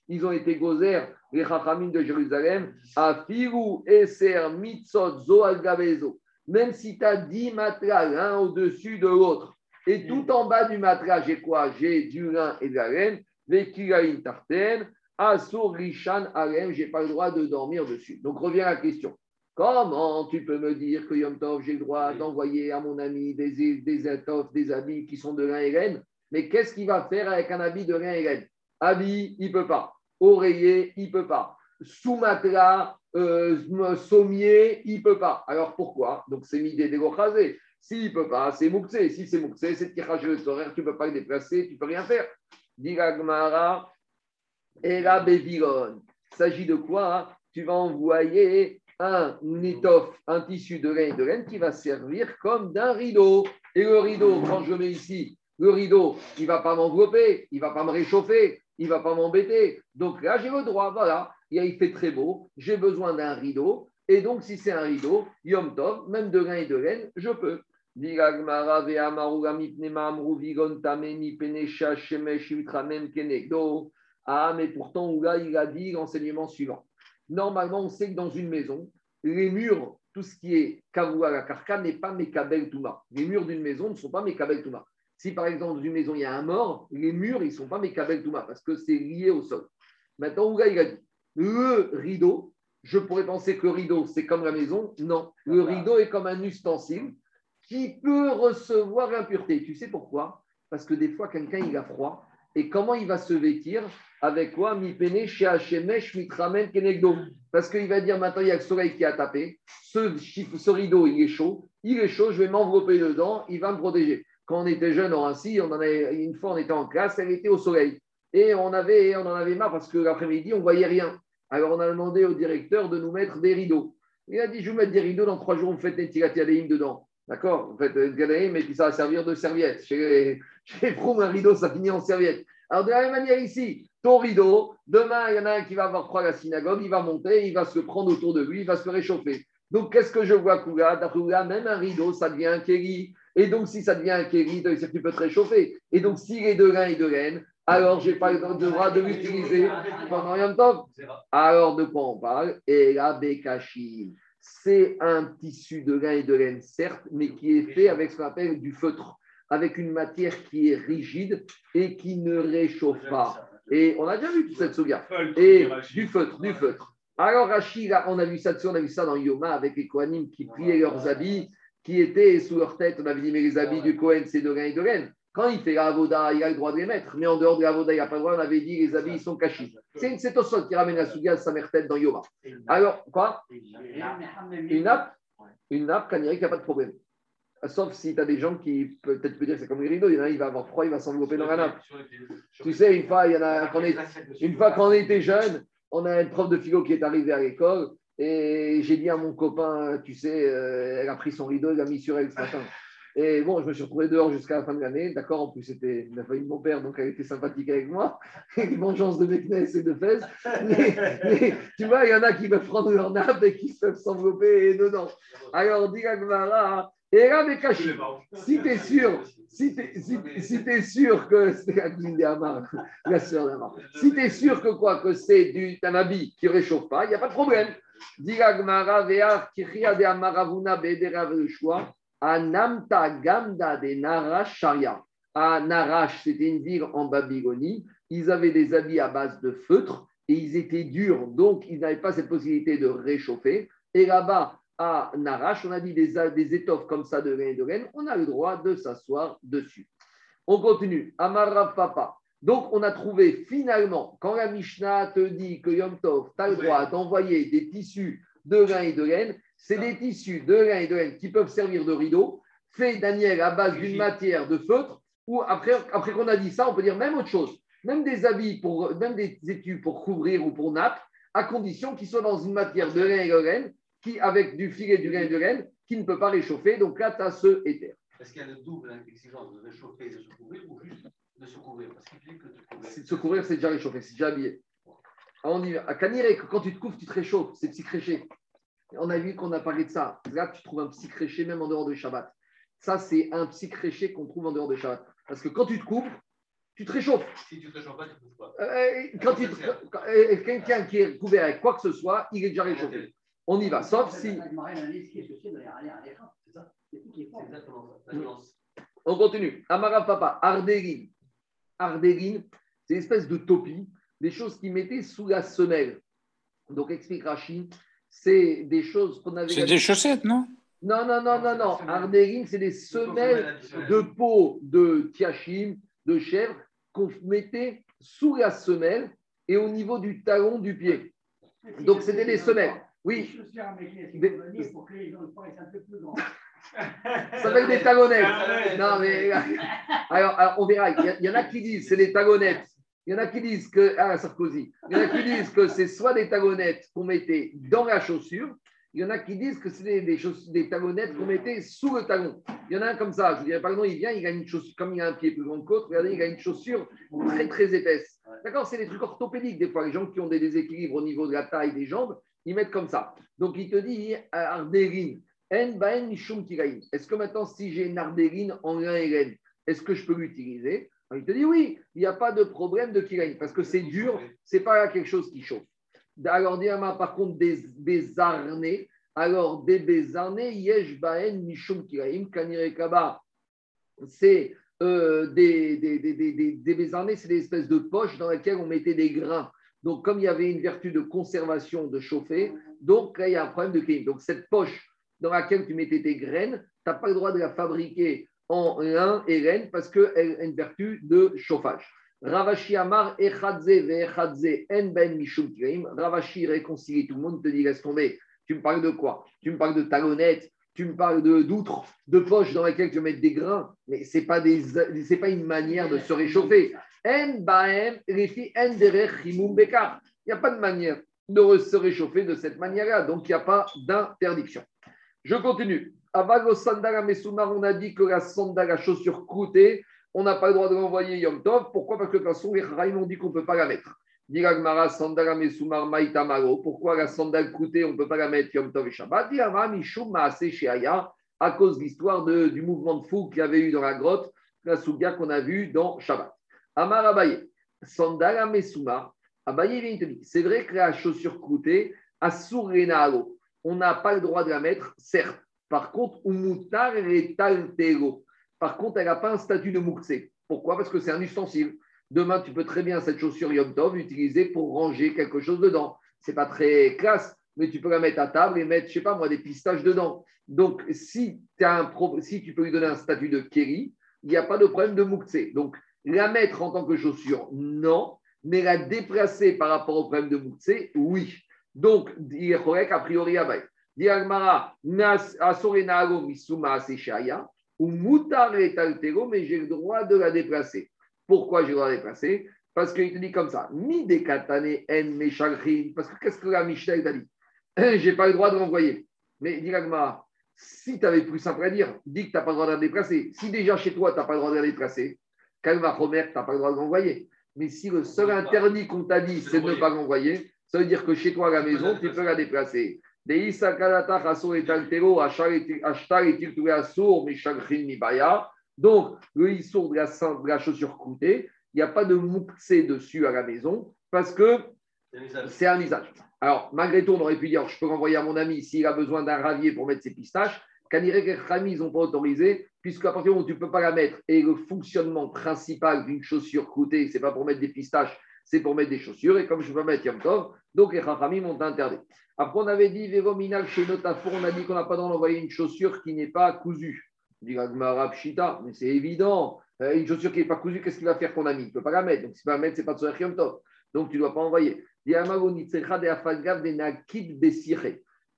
[SPEAKER 1] Ils ont été gozer, les Chachamim de Jérusalem, à Firu Eser Mitzot Zo al Gabezo. Même si tu as 10 matelas l'un au-dessus de l'autre, et tout en bas du matelas, j'ai quoi? J'ai du lin et de la laine, Vekilaïn Tarten, Asur Rishan Alem, j'ai pas le droit de dormir dessus. Donc revient la question. Comment tu peux me dire que Yom Tov, j'ai le droit d'envoyer à mon ami des, des étoffes, des habits qui sont de lin et laine? Mais qu'est-ce qu'il va faire avec un habit de lin et laine? Habit, il ne peut pas. Oreiller, il ne peut pas. Sous-matelas, euh, sommier, il ne peut pas. Alors pourquoi? Donc c'est midé des S'il ne peut pas, c'est Mouktsé. Si c'est Mouktsé, c'est Tirage horaire, tu ne peux pas le déplacer, tu ne peux rien faire. Diragmara, et la Bévilone. Il s'agit de quoi? Tu vas envoyer un étoffe, un tissu de laine de laine qui va servir comme d'un rideau. Et le rideau, quand je mets ici, le rideau, il ne va pas m'envelopper, il ne va pas me réchauffer, il ne va pas m'embêter. Donc là, j'ai le droit, voilà. Il fait très beau, j'ai besoin d'un rideau. Et donc, si c'est un rideau, Yom Tov, même de laine et de laine, je peux. Ah, mais pourtant, là, il a dit l'enseignement suivant. Normalement, on sait que dans une maison, les murs, tout ce qui est kavua la karka n'est pas mekabel touma. Les murs d'une maison ne sont pas mekabel touma. Si par exemple, dans une maison, il y a un mort, les murs, ils ne sont pas mekabel touma parce que c'est lié au sol. Maintenant, Ouga, il a dit le rideau, je pourrais penser que le rideau, c'est comme la maison. Non, le rideau est comme un ustensile qui peut recevoir l'impureté. Tu sais pourquoi? Parce que des fois, quelqu'un, il a froid. Et comment il va se vêtir? Avec quoi? Mi pene shemesh mitramen kenegdo. Parce qu'il va dire maintenant, il y a le soleil qui a tapé. Ce, ce, rideau, il est chaud. Il est chaud, je vais m'envelopper dedans. Il va me protéger. Quand on était jeune, on en avait, une fois, on était en classe, elle était au soleil. Et on, avait, on en avait marre parce que l'après-midi, on ne voyait rien. Alors, on a demandé au directeur de nous mettre des rideaux. Il a dit Je vous mettre des rideaux, dans trois jours, vous faites des tiratiadéim dedans. D'accord? Vous faites galerie, mais puis ça va servir de serviette. Chez (laughs) chez un rideau, ça finit en serviette. Alors, de la même manière ici, ton rideau, demain, il y en a un qui va avoir froid à la synagogue, il va monter, il va se prendre autour de lui, il va se réchauffer. Donc, qu'est-ce que je vois, Kouga? D'après même un rideau, ça devient un kéri. Et donc, si ça devient un kéri, tu peux te réchauffer. Et donc, s'il est de lin et de laine, alors je n'ai pas le droit de l'utiliser pendant un temps. Alors de quoi on parle Et la Bekashim, c'est un tissu de lin et de laine, certes, mais qui est fait avec ce qu'on appelle du feutre, avec une matière qui est rigide et qui ne réchauffe pas. Et on a déjà vu toute cette souga. Et du feutre, du feutre. Alors Rachid, on a vu ça on a vu ça dans Yoma avec les Kohanim qui pliaient leurs habits, qui étaient sous leur tête. On avait dit, mais les habits du Kohen, c'est de lin et de laine. Quand il fait la avoda, il a le droit de les mettre, mais en dehors de la avoda, il n'a pas le droit. On avait dit les habits, ils sont cachés. C'est au sol qui ramène la souga sa mère tête dans Yoma. Alors, quoi? Une nappe Une nappe, quand il n'y a pas de problème. Sauf si tu as des gens qui peut-être peut dire que c'est comme les rideaux. Il y en a, il va avoir froid, il va s'envelopper dans la nappe. Tu sais, une fois, il y en a, quand on est, une fois quand on était jeune, on a une prof de philo qui est arrivée à l'école et j'ai dit à mon copain, tu sais, euh, elle a pris son rideau, elle l'a mis sur elle ce matin. Et bon, je me suis retrouvé dehors jusqu'à la fin de l'année. D'accord, en plus, c'était la famille de mon père, donc elle était sympathique avec moi. (laughs) Une vengeance de Meknes et de Fès. Mais, tu vois, il y en a qui peuvent prendre leur nappe et qui peuvent s'envelopper dedans. Alors, dit Gmara, et là, mais caché. Si tu es sûr, si si, es sûr que c'est la cousine d'Amar, la sœur d'Amar, si tu es sûr que quoi, que c'est un habit qui ne réchauffe pas, il n'y a pas de problème. À Narash, c'était une ville en Babylonie. Ils avaient des habits à base de feutre et ils étaient durs, donc ils n'avaient pas cette possibilité de réchauffer. Et là-bas, à Narash, on a dit des, des étoffes comme ça de laine et de laine, on a le droit de s'asseoir dessus. On continue. Amarav Papa. Donc, on a trouvé finalement, quand la Mishnah te dit que Yom Tov, tu as le droit d'envoyer des tissus de lin et de laine, c'est des tissus de lin et de laine qui peuvent servir de rideau, faits, Daniel, à base d'une matière de feutre, ou après, après qu'on a dit ça, on peut dire même autre chose. Même des habits, pour, même des études pour couvrir ou pour nappe, à condition qu'ils soient dans une matière de lin et de laine, qui, avec du filet du lin et de laine, qui ne peut pas réchauffer. Donc là, tu as ce éther.
[SPEAKER 5] Est-ce qu'il y a une double exigence de réchauffer et de se couvrir ou juste de se couvrir Parce qu'il que de se couvrir.
[SPEAKER 1] Se couvrir, c'est déjà réchauffé, c'est déjà habillé. Alors on y va. À Caniré, quand tu te couvres, tu te réchauffes, c'est psychréché. On a vu qu'on a parlé de ça. Là, tu trouves un psychréché même en dehors de Shabbat. Ça, c'est un psychréché qu'on trouve en dehors de Shabbat. Parce que quand tu te couvres, tu te réchauffes.
[SPEAKER 5] Si tu te réchauffes pas, tu ne bouges pas.
[SPEAKER 1] Euh, quand tu te- quelqu'un qui est couvert avec quoi que ce soit, il est déjà réchauffé. On y va. Sauf si. On continue. Amara Papa, Ardérine. Ardérine, c'est une espèce de topi, des choses qu'ils mettaient sous la semelle. Donc, explique Rachid, c'est des choses qu'on avait.
[SPEAKER 3] C'est des chaussettes, non?
[SPEAKER 1] Non, non, non, non, non. Ardérine, c'est des semelles de peau de tiachim, de chèvre, qu'on mettait sous la semelle et au niveau du talon du pied. Donc, c'était des semelles. Oui, Des- ça s'appelle des talonnettes. Non, mais alors, alors, on verra. Il y, en a qui disent c'est des talonnettes. Il y en a qui disent que ah Sarkozy. Il y en a qui disent que c'est soit des talonnettes qu'on mettait dans la chaussure. Il y en a qui disent que c'est des, des, talonnettes qu'on mettait sous le talon. Il y en a un comme ça. Je vous dirais, par exemple, il vient, il a une chaussure, comme il a un pied plus grand que l'autre, regardez, il a une chaussure très très épaisse. D'accord C'est des trucs orthopédiques. Des fois, les gens qui ont des déséquilibres au niveau de la taille des jambes, ils mettent comme ça. Donc, il te dit, Ardérine, Est-ce que maintenant, si j'ai une ardérine en lin et laine, est-ce que je peux l'utiliser? Il te dit oui, il n'y a pas de problème de kiraïn parce que c'est dur, c'est pas quelque chose qui chauffe. Alors, Diama, par contre, des, des alors des bezarnés, yesh baen mishum kiraïn, kanire kaba, c'est euh, des, des, bezarnés, c'est des espèces de poches dans lesquelles on mettait des grains. Donc, comme il y avait une vertu de conservation, de chauffer, donc là, il y a un problème de kiraïn. Donc, cette poche dans laquelle tu mettais tes graines, tu n'as pas le droit de la fabriquer en lin et laine parce qu'elle a une vertu de chauffage. Ravashi Amar, Echadze, En Ben Mishum. Ravashi réconcilie tout le monde, te dit laisse tomber. Tu me parles de quoi? Tu me parles de talonnettes, tu me parles de d'outres, de poches dans lesquelles tu mets des grains, mais ce n'est pas, pas une manière de se réchauffer. En Baem, En. Il n'y a pas de manière de se réchauffer de cette manière-là, donc il n'y a pas d'interdiction. Je continue. Avago sandala mesumar, on a dit que la sandale, la chaussure croûtée, on n'a pas le droit de l'envoyer Yom Tov. Pourquoi? Parce que de toute façon, les Charaïm ont dit qu'on ne peut pas la mettre. Diragmara sandala mesumar maïtamaro. Pourquoi la sandale croûtée, on ne peut pas la mettre Yom Tov et Shabbat? Mishum maase sheaya, à cause de l'histoire du mouvement de fou qu'il y avait eu dans la grotte, la souga qu'on a vue dans Shabbat. Amar Abaye, sandala mesumar. Abaye vient te dit, c'est vrai que la chaussure croûtée, assur renalo on n'a pas le droit de la mettre, certes. Par contre, umutar et. Par contre, elle n'a pas un statut de mouktsé. Pourquoi? Parce que c'est un ustensile. Demain, tu peux très bien cette chaussure Yom Tov l'utiliser pour ranger quelque chose dedans. C'est pas très classe, mais tu peux la mettre à table et mettre, je sais pas moi, des pistaches dedans. Donc, si tu peux lui donner un statut de kéri, il n'y a pas de problème de mouktsé. Donc, la mettre en tant que chaussure, non. Mais la déplacer par rapport au problème de mouktsé, oui. Donc, il est correct a priori à Baï. Diagmara, Asorenago Misuma Seshaya, ou Mutar et Taltego, mais j'ai le droit de la déplacer. Pourquoi j'ai le droit de la déplacer? Parce qu'il te dit comme ça, Mi de katane en meshalchin. Parce que qu'est-ce que la Michel t'a dit? (clears throat) J'ai pas le droit de l'envoyer. Mais Diagmara, si tu avais plus simple à dire, dis que tu n'as pas le droit de la déplacer. Si déjà chez toi, tu n'as pas le droit de la déplacer, Kalma Homer, tu n'as pas le droit de l'envoyer. Mais si le seul interdit qu'on t'a dit, c'est de ne pas l'envoyer, ça veut dire que chez toi à la maison, tu peux la déplacer. Donc, le issour de la, de la chaussure croûtée, il n'y a pas de mouktsé dessus à la maison parce que
[SPEAKER 5] C'est un usage.
[SPEAKER 1] c'est un usage. Alors, malgré tout, on aurait pu dire je peux renvoyer à mon ami s'il a besoin d'un ravier pour mettre ses pistaches. Kanirek et Khami, ils n'ont pas autorisé, puisqu'à partir du moment où tu ne peux pas la mettre et le fonctionnement principal d'une chaussure croûtée, ce n'est pas pour mettre des pistaches, c'est pour mettre des chaussures. Et comme je peux mettre Yom Tov, donc les Khami m'ont interdit. Après, on avait dit Vévominal chez Notafour, on a dit qu'on n'a pas droit d'envoyer une chaussure qui n'est pas cousue. On dit Gagmara Pshita, mais c'est évident. Euh, une chaussure qui n'est pas cousue, qu'est-ce qu'il va faire ton ami? Il ne peut pas la mettre. Donc, ne peut pas la mettre, ce n'est pas de Soher Yom Tov. Donc, tu ne dois pas envoyer.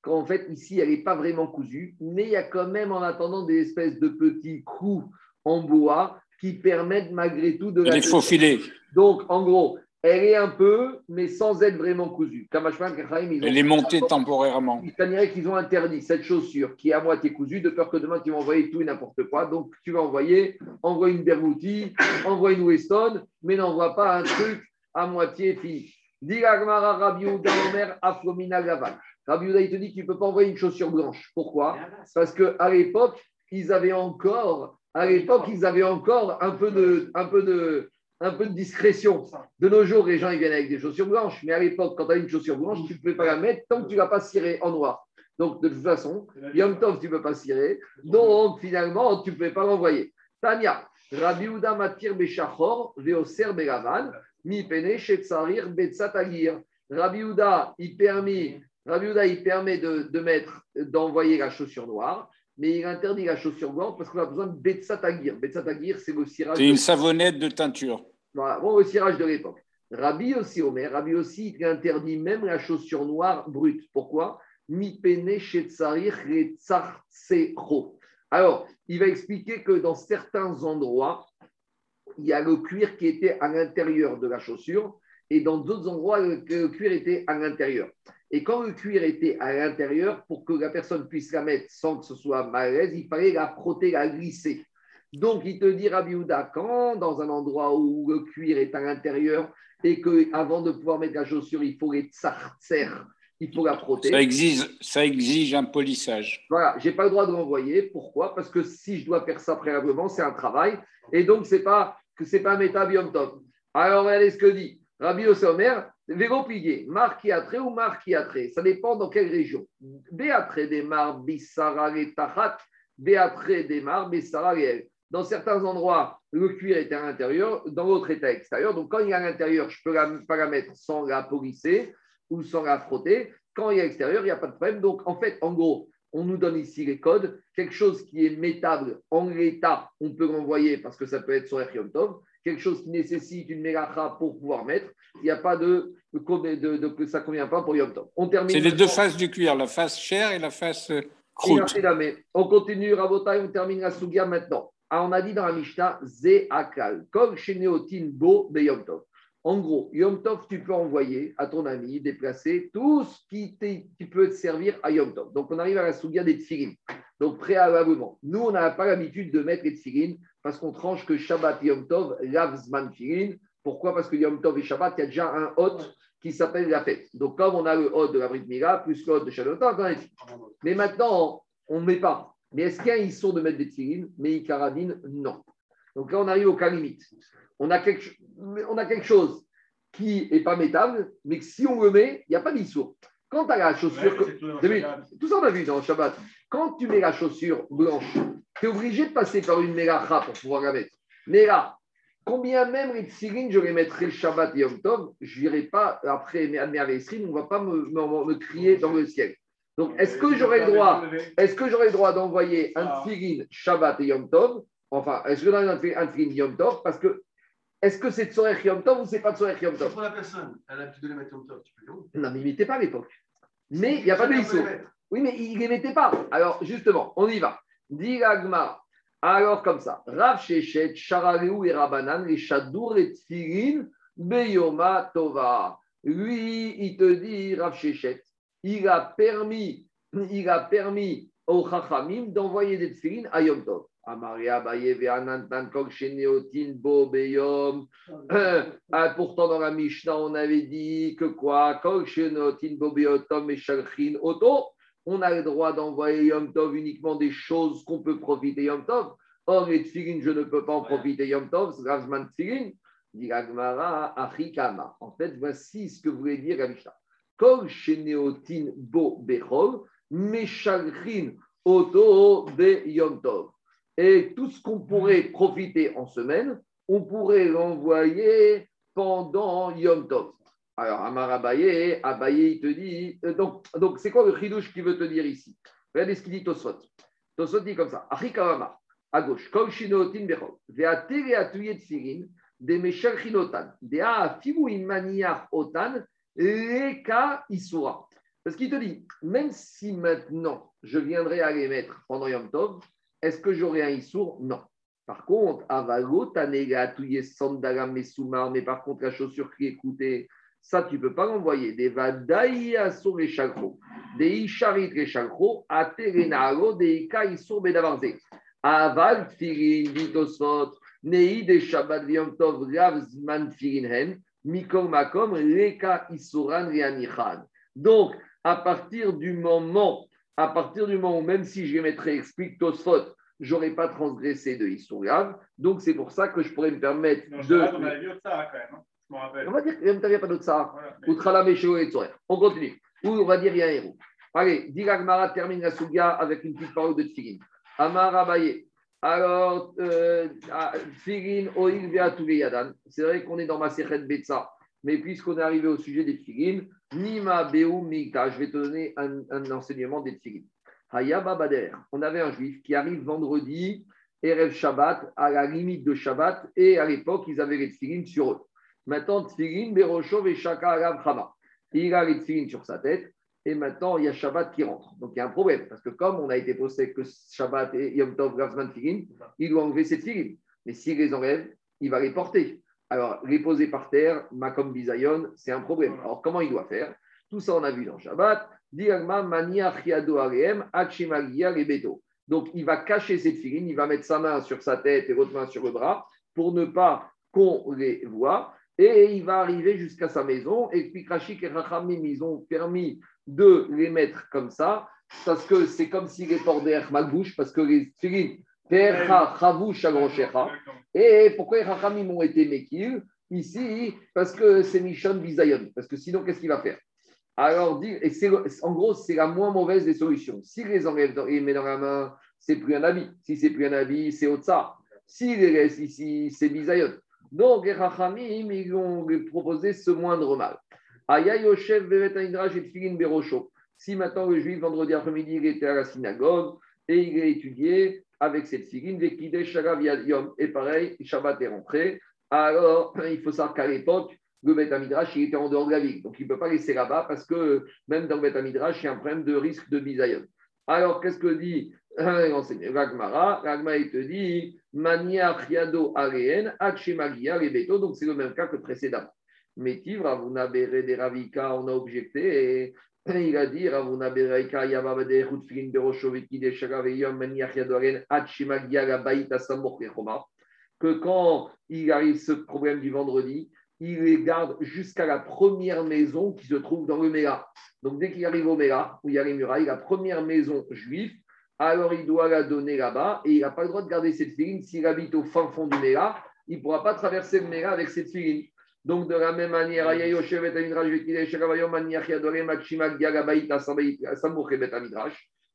[SPEAKER 1] Quand en fait, ici, elle n'est pas vraiment cousue, mais il y a quand même en attendant des espèces de petits coups en bois qui permettent malgré tout de la.
[SPEAKER 3] Les faux filets.
[SPEAKER 1] Donc, en gros, elle est un peu, mais sans être vraiment cousue.
[SPEAKER 3] Elle est montée temporairement.
[SPEAKER 1] dirait qu'ils ont interdit cette chaussure qui est à moitié cousue, de peur que demain tu vas envoyer tout et n'importe quoi. Donc tu vas envoyer, envoie une Bermuti, envoie une Weston, mais n'envoie pas un truc à moitié fini. Rabbi il te dit que tu ne peux pas envoyer une chaussure blanche. Pourquoi? Parce qu'à l'époque, ils avaient encore, à l'époque, ils avaient encore un peu de, un peu de, un peu de discrétion. De nos jours, les gens ils viennent avec des chaussures blanches, mais à l'époque, quand tu as une chaussure blanche, tu ne pouvais pas la mettre tant que tu ne l'as pas cirée en noir. Donc, de toute façon, Yom Tov, tu ne peux pas cirer. Donc, finalement, tu ne pouvais pas l'envoyer. Tania, Rabbi Uda Matir Beshachor, Veoser Belavan, Mi Pene Betsatagir. Rabbi Uda, il permet, Rabbi Uda, il permet de, de mettre, d'envoyer la chaussure noire, mais il interdit la chaussure blanche parce qu'on a besoin de Betsatagir. Betsatagir, c'est le cirage.
[SPEAKER 3] C'est une savonnette de teinture.
[SPEAKER 1] Voilà, bon, le cirage de l'époque. Rabbi aussi, Omer, Rabbi aussi, il interdit même la chaussure noire brute. Pourquoi? Alors, il va expliquer que dans certains endroits, il y a le cuir qui était à l'intérieur de la chaussure et dans d'autres endroits, le cuir était à l'intérieur. Et quand le cuir était à l'intérieur, pour que la personne puisse la mettre sans que ce soit malaise, il fallait la frotter, la glisser. Donc, il te dit, Rabbi Houda, quand dans un endroit où le cuir est à l'intérieur et qu'avant de pouvoir mettre la chaussure, il faut les tsartser, il faut la frotter.
[SPEAKER 3] Ça exige, ça exige un polissage.
[SPEAKER 1] Voilà, j'ai pas le droit de l'envoyer. Pourquoi? Parce que si je dois faire ça préalablement, c'est un travail. Et donc, c'est pas que c'est pas un métabium top. Alors, regardez ce que dit Rabbi Omer, vélo plié, marquiatré ou marquiatré. Ça dépend dans quelle région. Béatré des mar, bissara, les tachat, béatré des mar, bissara, les Dans certains endroits, le cuir est à l'intérieur, dans l'autre est à l'extérieur. Donc, quand il est à l'intérieur, je peux la, pas la mettre sans la polisser ou sans la frotter. Quand il est à l'extérieur, il n'y a pas de problème. Donc, en fait, en gros, on nous donne ici les codes. Quelque chose qui est métable en l'état, on peut l'envoyer parce que ça peut être sur Yom Tov. Quelque chose qui nécessite une mélacha pour pouvoir mettre, il n'y a pas de, de, de, de- que ça ne convient pas pour Yom Tov. On termine.
[SPEAKER 3] C'est les deux faces du cuir, la face chair et la face euh, croûte.
[SPEAKER 1] On continue, Rabotai, on termine la Sugia maintenant. Ah, on a dit dans la Mishnah, Ze Akal, Kol Sheneotin Bo Be Yom Tov. En gros, Yom Tov, tu peux envoyer à ton ami, déplacer tout ce qui, peut te servir à Yom Tov. Donc, on arrive à la Sugia des Tfilin. Donc, préalablement, nous, on n'a pas l'habitude de mettre les Tfilin parce qu'on tranche que Shabbat et Yom Tov, Lavzman Tfilin. Pourquoi? Parce que Yom Tov et Shabbat, il y a déjà un hôte qui s'appelle la fête. Donc, comme on a le hôte de la Brit Mila, plus le hôte de on a les mais maintenant, on ne met pas. Mais est-ce qu'il y a un issur de mettre des tfilines? Mais Ikaradine, non. Donc là, on arrive au cas limite. On a quelque, on a quelque chose qui n'est pas métable, mais que si on le met, il n'y a pas d'issur. Quand tu as la chaussure. que-. Tout ça, on a vu dans le Shabbat. Quand tu mets la chaussure blanche, tu es obligé de passer par une mélacha pour pouvoir la mettre. Là, combien même les je les mettrai le Shabbat et Yom Tov, je n'irai pas après mes Adméavesrim, on ne va pas me, me- me crier dans le ciel. Donc, est-ce que j'aurai le droit est-ce que j'aurai le droit d'envoyer un
[SPEAKER 4] Ah.
[SPEAKER 1] tfilin Shabbat et Yom Tov? Enfin, est-ce que j'aurai un tfilin Yom Tov? Parce que, est-ce que c'est Tsorech Yom Tov ou c'est pas Tsorech Yom Tov?
[SPEAKER 5] Pour la personne, elle a l'habitude de les mettre comme top, tu peux les
[SPEAKER 1] Non, mais il ne mettait pas à l'époque. Mais il n'y a pas de. Oui, mais il ne les mettait pas. Alors, justement, on y va. Dit. Alors, comme ça. Rav Shechet, Charaleu et Rabanan, les Shadour et Tfilin, Beyoma Tova. Lui, il te dit, Rav Shechet, il a permis, il a permis aux Chachamim d'envoyer des Tfilin à Yom Tov. Amaria Baye Bo Beyom. Euh, ah, pourtant, dans la Mishnah, on avait dit que quoi? Kol Sheneotin Bo Beyotom et Shalchin Oto. On a le droit d'envoyer Yom Tov uniquement des choses qu'on peut profiter Yom Tov. Or, les Tfilin, je ne peux pas en profiter Yom Tov, Ravzman Tfilin. Dit Achikama. En fait, voici ce que voulait dire la Mishnah. Kol Sheneotin Bo Bechol, Meshalchin Oto Be Yom Tov. Et tout ce qu'on pourrait profiter en semaine, on pourrait l'envoyer pendant Yom Tov. Alors, Amar Abaye, Abaye, il te dit. euh, donc, donc c'est quoi le chidouche qu'il veut te dire ici? Regardez ce qu'il dit Tosfot. Tosfot dit comme ça Achikavama, à gauche, Kol Shinotin Bechol, Veatere Atuyet Firin, des Meshal Chinotan, des Afibu Imaniach Otan, Leka Isura. Parce qu'il te dit, même si maintenant je viendrais à les mettre pendant Yom Tov, est-ce que j'aurai un Issour? Non. Par contre, Avalo, Tanega, Touye, Sandala, Messoumar, mais par contre, la chaussure qui est coûtée, ça, tu ne peux pas l'envoyer. Des Vadaï Asur et Chalcho, des Isharit et Chalcho, Aterenaro, des Ika Isur Bedavarze. Aval, Tfirin, Vitosot, Nei de Shabbat Yom Tov, Rav Zman Tfirin Hen, Mikom Makom, Leka Isuran Rianichan. Donc, à partir du moment, à partir du moment où même si je les mettrais explique Tosfot, j'aurais pas transgressé de Issourav. Donc c'est pour ça que je pourrais me permettre
[SPEAKER 4] Non,
[SPEAKER 1] de.
[SPEAKER 4] on avait vu autre ça quand même. Je me rappelle.
[SPEAKER 1] On va dire qu'il n'y a pas d'autre ça.
[SPEAKER 4] Voilà, mais-.
[SPEAKER 1] On continue. Ou on va dire il y a un héros. Allez, Diragmara termine la Souga avec une petite parole de Tfilin. Amar Abaye. Alors, euh, ah, Tfilin, Oil, Beatouge Yadan. C'est vrai qu'on est dans ma Sechet Betsa. Mais puisqu'on est arrivé au sujet des Tfilin, Nima Beu Mika, je vais te donner un, un enseignement des Tfilin. Hayaba Bader. On avait un juif qui arrive vendredi, Erev Shabbat, à la limite de Shabbat, et à l'époque, ils avaient les Tfilin sur eux. Maintenant, Tfilin, Beroshov et Shaka Chama. Il a les Tfilin sur sa tête, et maintenant, il y a Shabbat qui rentre. Donc, il y a un problème, parce que comme on a été posté que Shabbat et Yom Tov, Tfilin, il doit enlever ses Tfilin. Mais s'il les enlève, il va les porter. Alors, les poser par terre, Makom Bizayon, c'est un problème. Alors, comment il doit faire? Tout ça, on a vu dans Shabbat. Donc, il va cacher ses Tfilin, il va mettre sa main sur sa tête et l'autre main sur le bras pour ne pas qu'on les voit. Et il va arriver jusqu'à sa maison. Et puis, Rachik et Rachamim, ils ont permis de les mettre comme ça, parce que c'est comme si les d'air malbouche, parce que les Agrochecha. Et pourquoi les Rachamim ont été Mekil Ici, parce que c'est Mishon Bizayon. Parce que sinon, qu'est-ce qu'il va faire? Alors, et en gros, c'est la moins mauvaise des solutions. S'il les enlève dans- met dans la main, c'est plus un habit. Si c'est plus un habit, c'est Otsa. S'il les laisse ici, c'est Bizayon. Donc, les Rachamim, ils ont proposé ce moindre mal. Aya Yoshev et Tfilin Berosho. Si maintenant le juif, vendredi après-midi, il était à la synagogue et il a étudié avec cette figurine, Vekide Sharav Yad Yom. Et pareil, Shabbat est rentré. Alors, (clears throat) il faut savoir qu'à l'époque, le Beth Midrash, il était en dehors de la ville. Donc, il ne peut pas laisser là-bas parce que même dans le Beth Midrash, il y a un problème de risque de bisayon. Alors, qu'est-ce que dit Ragmara Ragmara, il te dit Mania Chiado Areen, Akshemagia Rebeto. Donc, c'est le même cas que précédemment. Vous n'avez des Ravika, on a objecté. Et il a dit Ravuna Beraika Yavavade Hutfilin Beroshoviki de Sharaveyom Mania Chiado Areen, Akshemagia Gabaïta Samor Rechoma que quand il arrive ce problème du vendredi, il les garde jusqu'à la première maison qui se trouve dans le Méla. Donc dès qu'il arrive au Méla, où il y a les murailles, la première maison juive, alors il doit la donner là-bas et il n'a pas le droit de garder cette filine. S'il habite au fin fond du Méla, il ne pourra pas traverser le Méla avec cette filine. Donc de la même manière.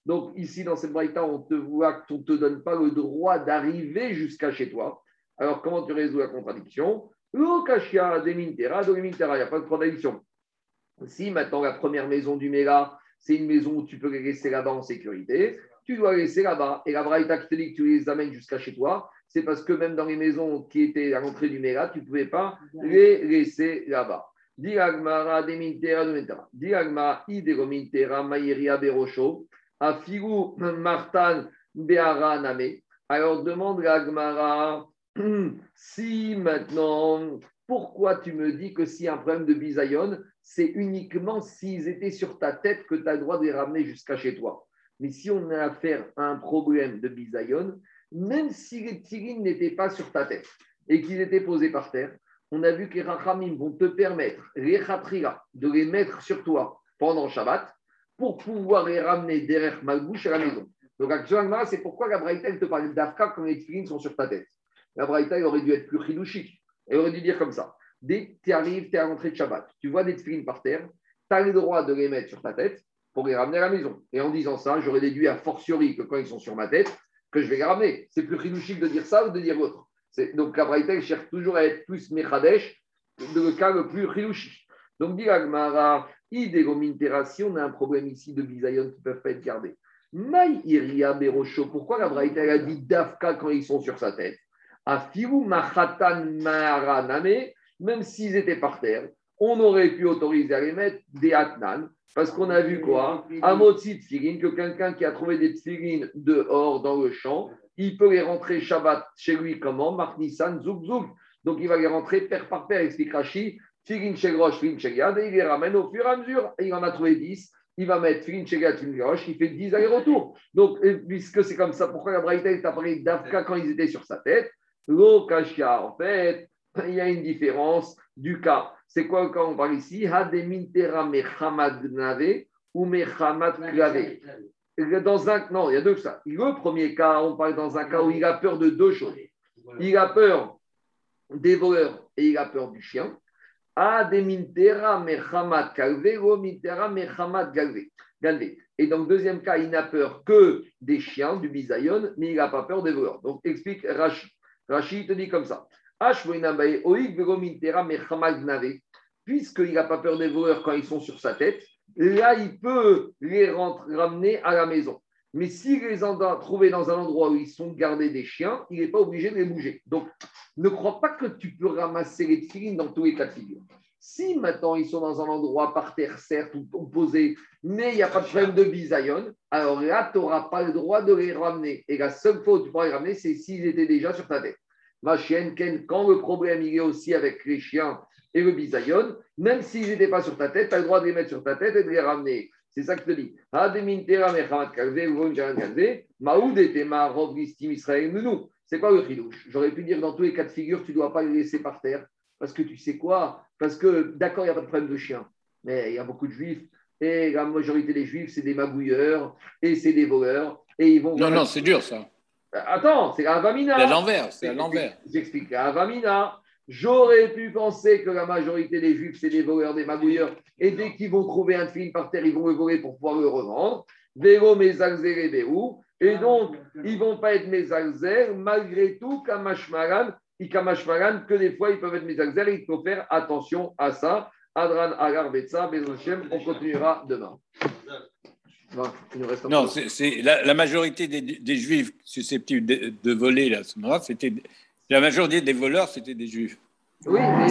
[SPEAKER 1] Donc ici, dans cette braïta, on te voit qu'on ne te donne pas le droit d'arriver jusqu'à chez toi. Alors, comment tu résous la contradiction? Lokashia demintera, il n'y a pas de contradiction. Si maintenant la première maison du Méla, c'est une maison où tu peux laisser là-bas en sécurité, tu dois laisser là-bas. Et la Braïta qui te dit que tu les amènes jusqu'à chez toi, c'est parce que même dans les maisons qui étaient à l'entrée du Méla, tu ne pouvais pas les laisser là-bas. Diagmara demintera, dolimintera. Diagmara ideromintera, maïria berosho, afigu martan beara name. Alors demande la Gmara, (clears throat) si maintenant, pourquoi tu me dis que si un problème de bisayon, c'est uniquement s'ils étaient sur ta tête que tu as le droit de les ramener jusqu'à chez toi? Mais si on a affaire à un problème de bisayon, même si les tirines n'étaient pas sur ta tête et qu'ils étaient posés par terre, on a vu que les rachamim vont te permettre, les khatrila, de les mettre sur toi pendant Shabbat pour pouvoir les ramener derrière Malbouche à la maison. Donc, actuellement, c'est pourquoi la Braïta, te parle d'Afka quand les tirines sont sur ta tête. La Braïta, elle aurait dû être plus chidouchique. Elle aurait dû dire comme ça. Dès que tu arrives, tu es à l'entrée de Shabbat, tu vois des tefilines par terre, tu as le droit de les mettre sur ta tête pour les ramener à la maison. Et en disant ça, j'aurais déduit a fortiori que quand ils sont sur ma tête, que je vais les ramener. C'est plus chidouchique de dire ça ou de dire autre. Donc la Braïta, cherche toujours à être plus Mechadesh, le cas le plus chidouchique. Donc, dit Agmara, si on a un problème ici de bisayon qui ne peuvent pas être gardés. Maï Berosho, pourquoi la Braïta a dit Dafka quand ils sont sur sa tête? Afiru Mahatan Maharaname, même s'ils étaient par terre, on aurait pu autoriser à les mettre des Atnan, parce qu'on a vu quoi? Amotzi Tfilin, que quelqu'un qui a trouvé des Tfilin dehors dans le champ, il peut les rentrer Shabbat chez lui comment? Marnissan Zouk Zouk. Donc il va les rentrer paire par paire, explique Rashi, Tfilin chez Roche, Tfilin chez Gad, et il les ramène au fur et à mesure. Et il en a trouvé 10. Il va mettre Tfilin chez Gad, il fait 10 allers-retours. Donc, et puisque c'est comme ça, pourquoi la Braïta t'a parlé d'Afka quand ils étaient sur sa tête? L'Okashia, en fait, il y a une différence du cas. C'est quoi le cas on parle ici? Hademintera ou. Dans un, non, il y a deux ça. Le premier cas, on parle dans un cas où il a peur de deux choses. Il a peur des voleurs et il a peur du chien. Ou mintera galve. Et dans le deuxième cas, il n'a peur que des chiens, du bisayon, mais il n'a pas peur des voleurs. Donc, explique Rashi. Rashi te dit comme ça. Puisqu'il n'a pas peur des voleurs quand ils sont sur sa tête, là, il peut les ramener à la maison. Mais s'il les a trouvés dans un endroit où ils sont gardés des chiens, il n'est pas obligé de les bouger. Donc, ne crois pas que tu peux ramasser les tefilines dans tous les cas de figure. Si maintenant ils sont dans un endroit par terre, certes, ou posé, mais il n'y a pas de problème de bisayon, alors là, tu n'auras pas le droit de les ramener. Et la seule fois où tu pourras les ramener, c'est s'ils étaient déjà sur ta tête. Ma chienne, Ken, quand le problème il est aussi avec les chiens et le bisayon, même s'ils n'étaient pas sur ta tête, tu as le droit de les mettre sur ta tête et de les ramener. C'est ça que je te dis. C'est quoi le chidouche J'aurais pu dire dans tous les cas de figure, tu ne dois pas les laisser par terre. Parce que tu sais quoi? Parce que, d'accord, il n'y a pas de problème de chien, mais il y a beaucoup de juifs. Et la majorité des juifs, c'est des magouilleurs et c'est des voleurs. Et ils vont.
[SPEAKER 3] Non, non, c'est dur ça.
[SPEAKER 1] Attends, c'est la Vamina.
[SPEAKER 3] C'est à l'envers, c'est à l'envers.
[SPEAKER 1] J'explique la Vamina. J'aurais pu penser que la majorité des juifs, c'est des voleurs, des magouilleurs. Et dès qu'ils vont trouver un film par terre, ils vont le voler pour pouvoir le revendre. Vélo, mes et. Et donc, ils vont pas être mes malgré tout, Kamashmaran, et Kamashmaran, que des fois, ils peuvent être mes et il faut faire attention à ça. Adran Agar Betsa, Bezoshem, on continuera demain. Voilà, il nous reste un
[SPEAKER 3] Non,
[SPEAKER 1] peu.
[SPEAKER 3] c'est c'est la, la majorité des, des juifs susceptibles de, de voler là, à ce moment-là, c'était la majorité des voleurs, c'était des juifs.
[SPEAKER 1] Oui, mais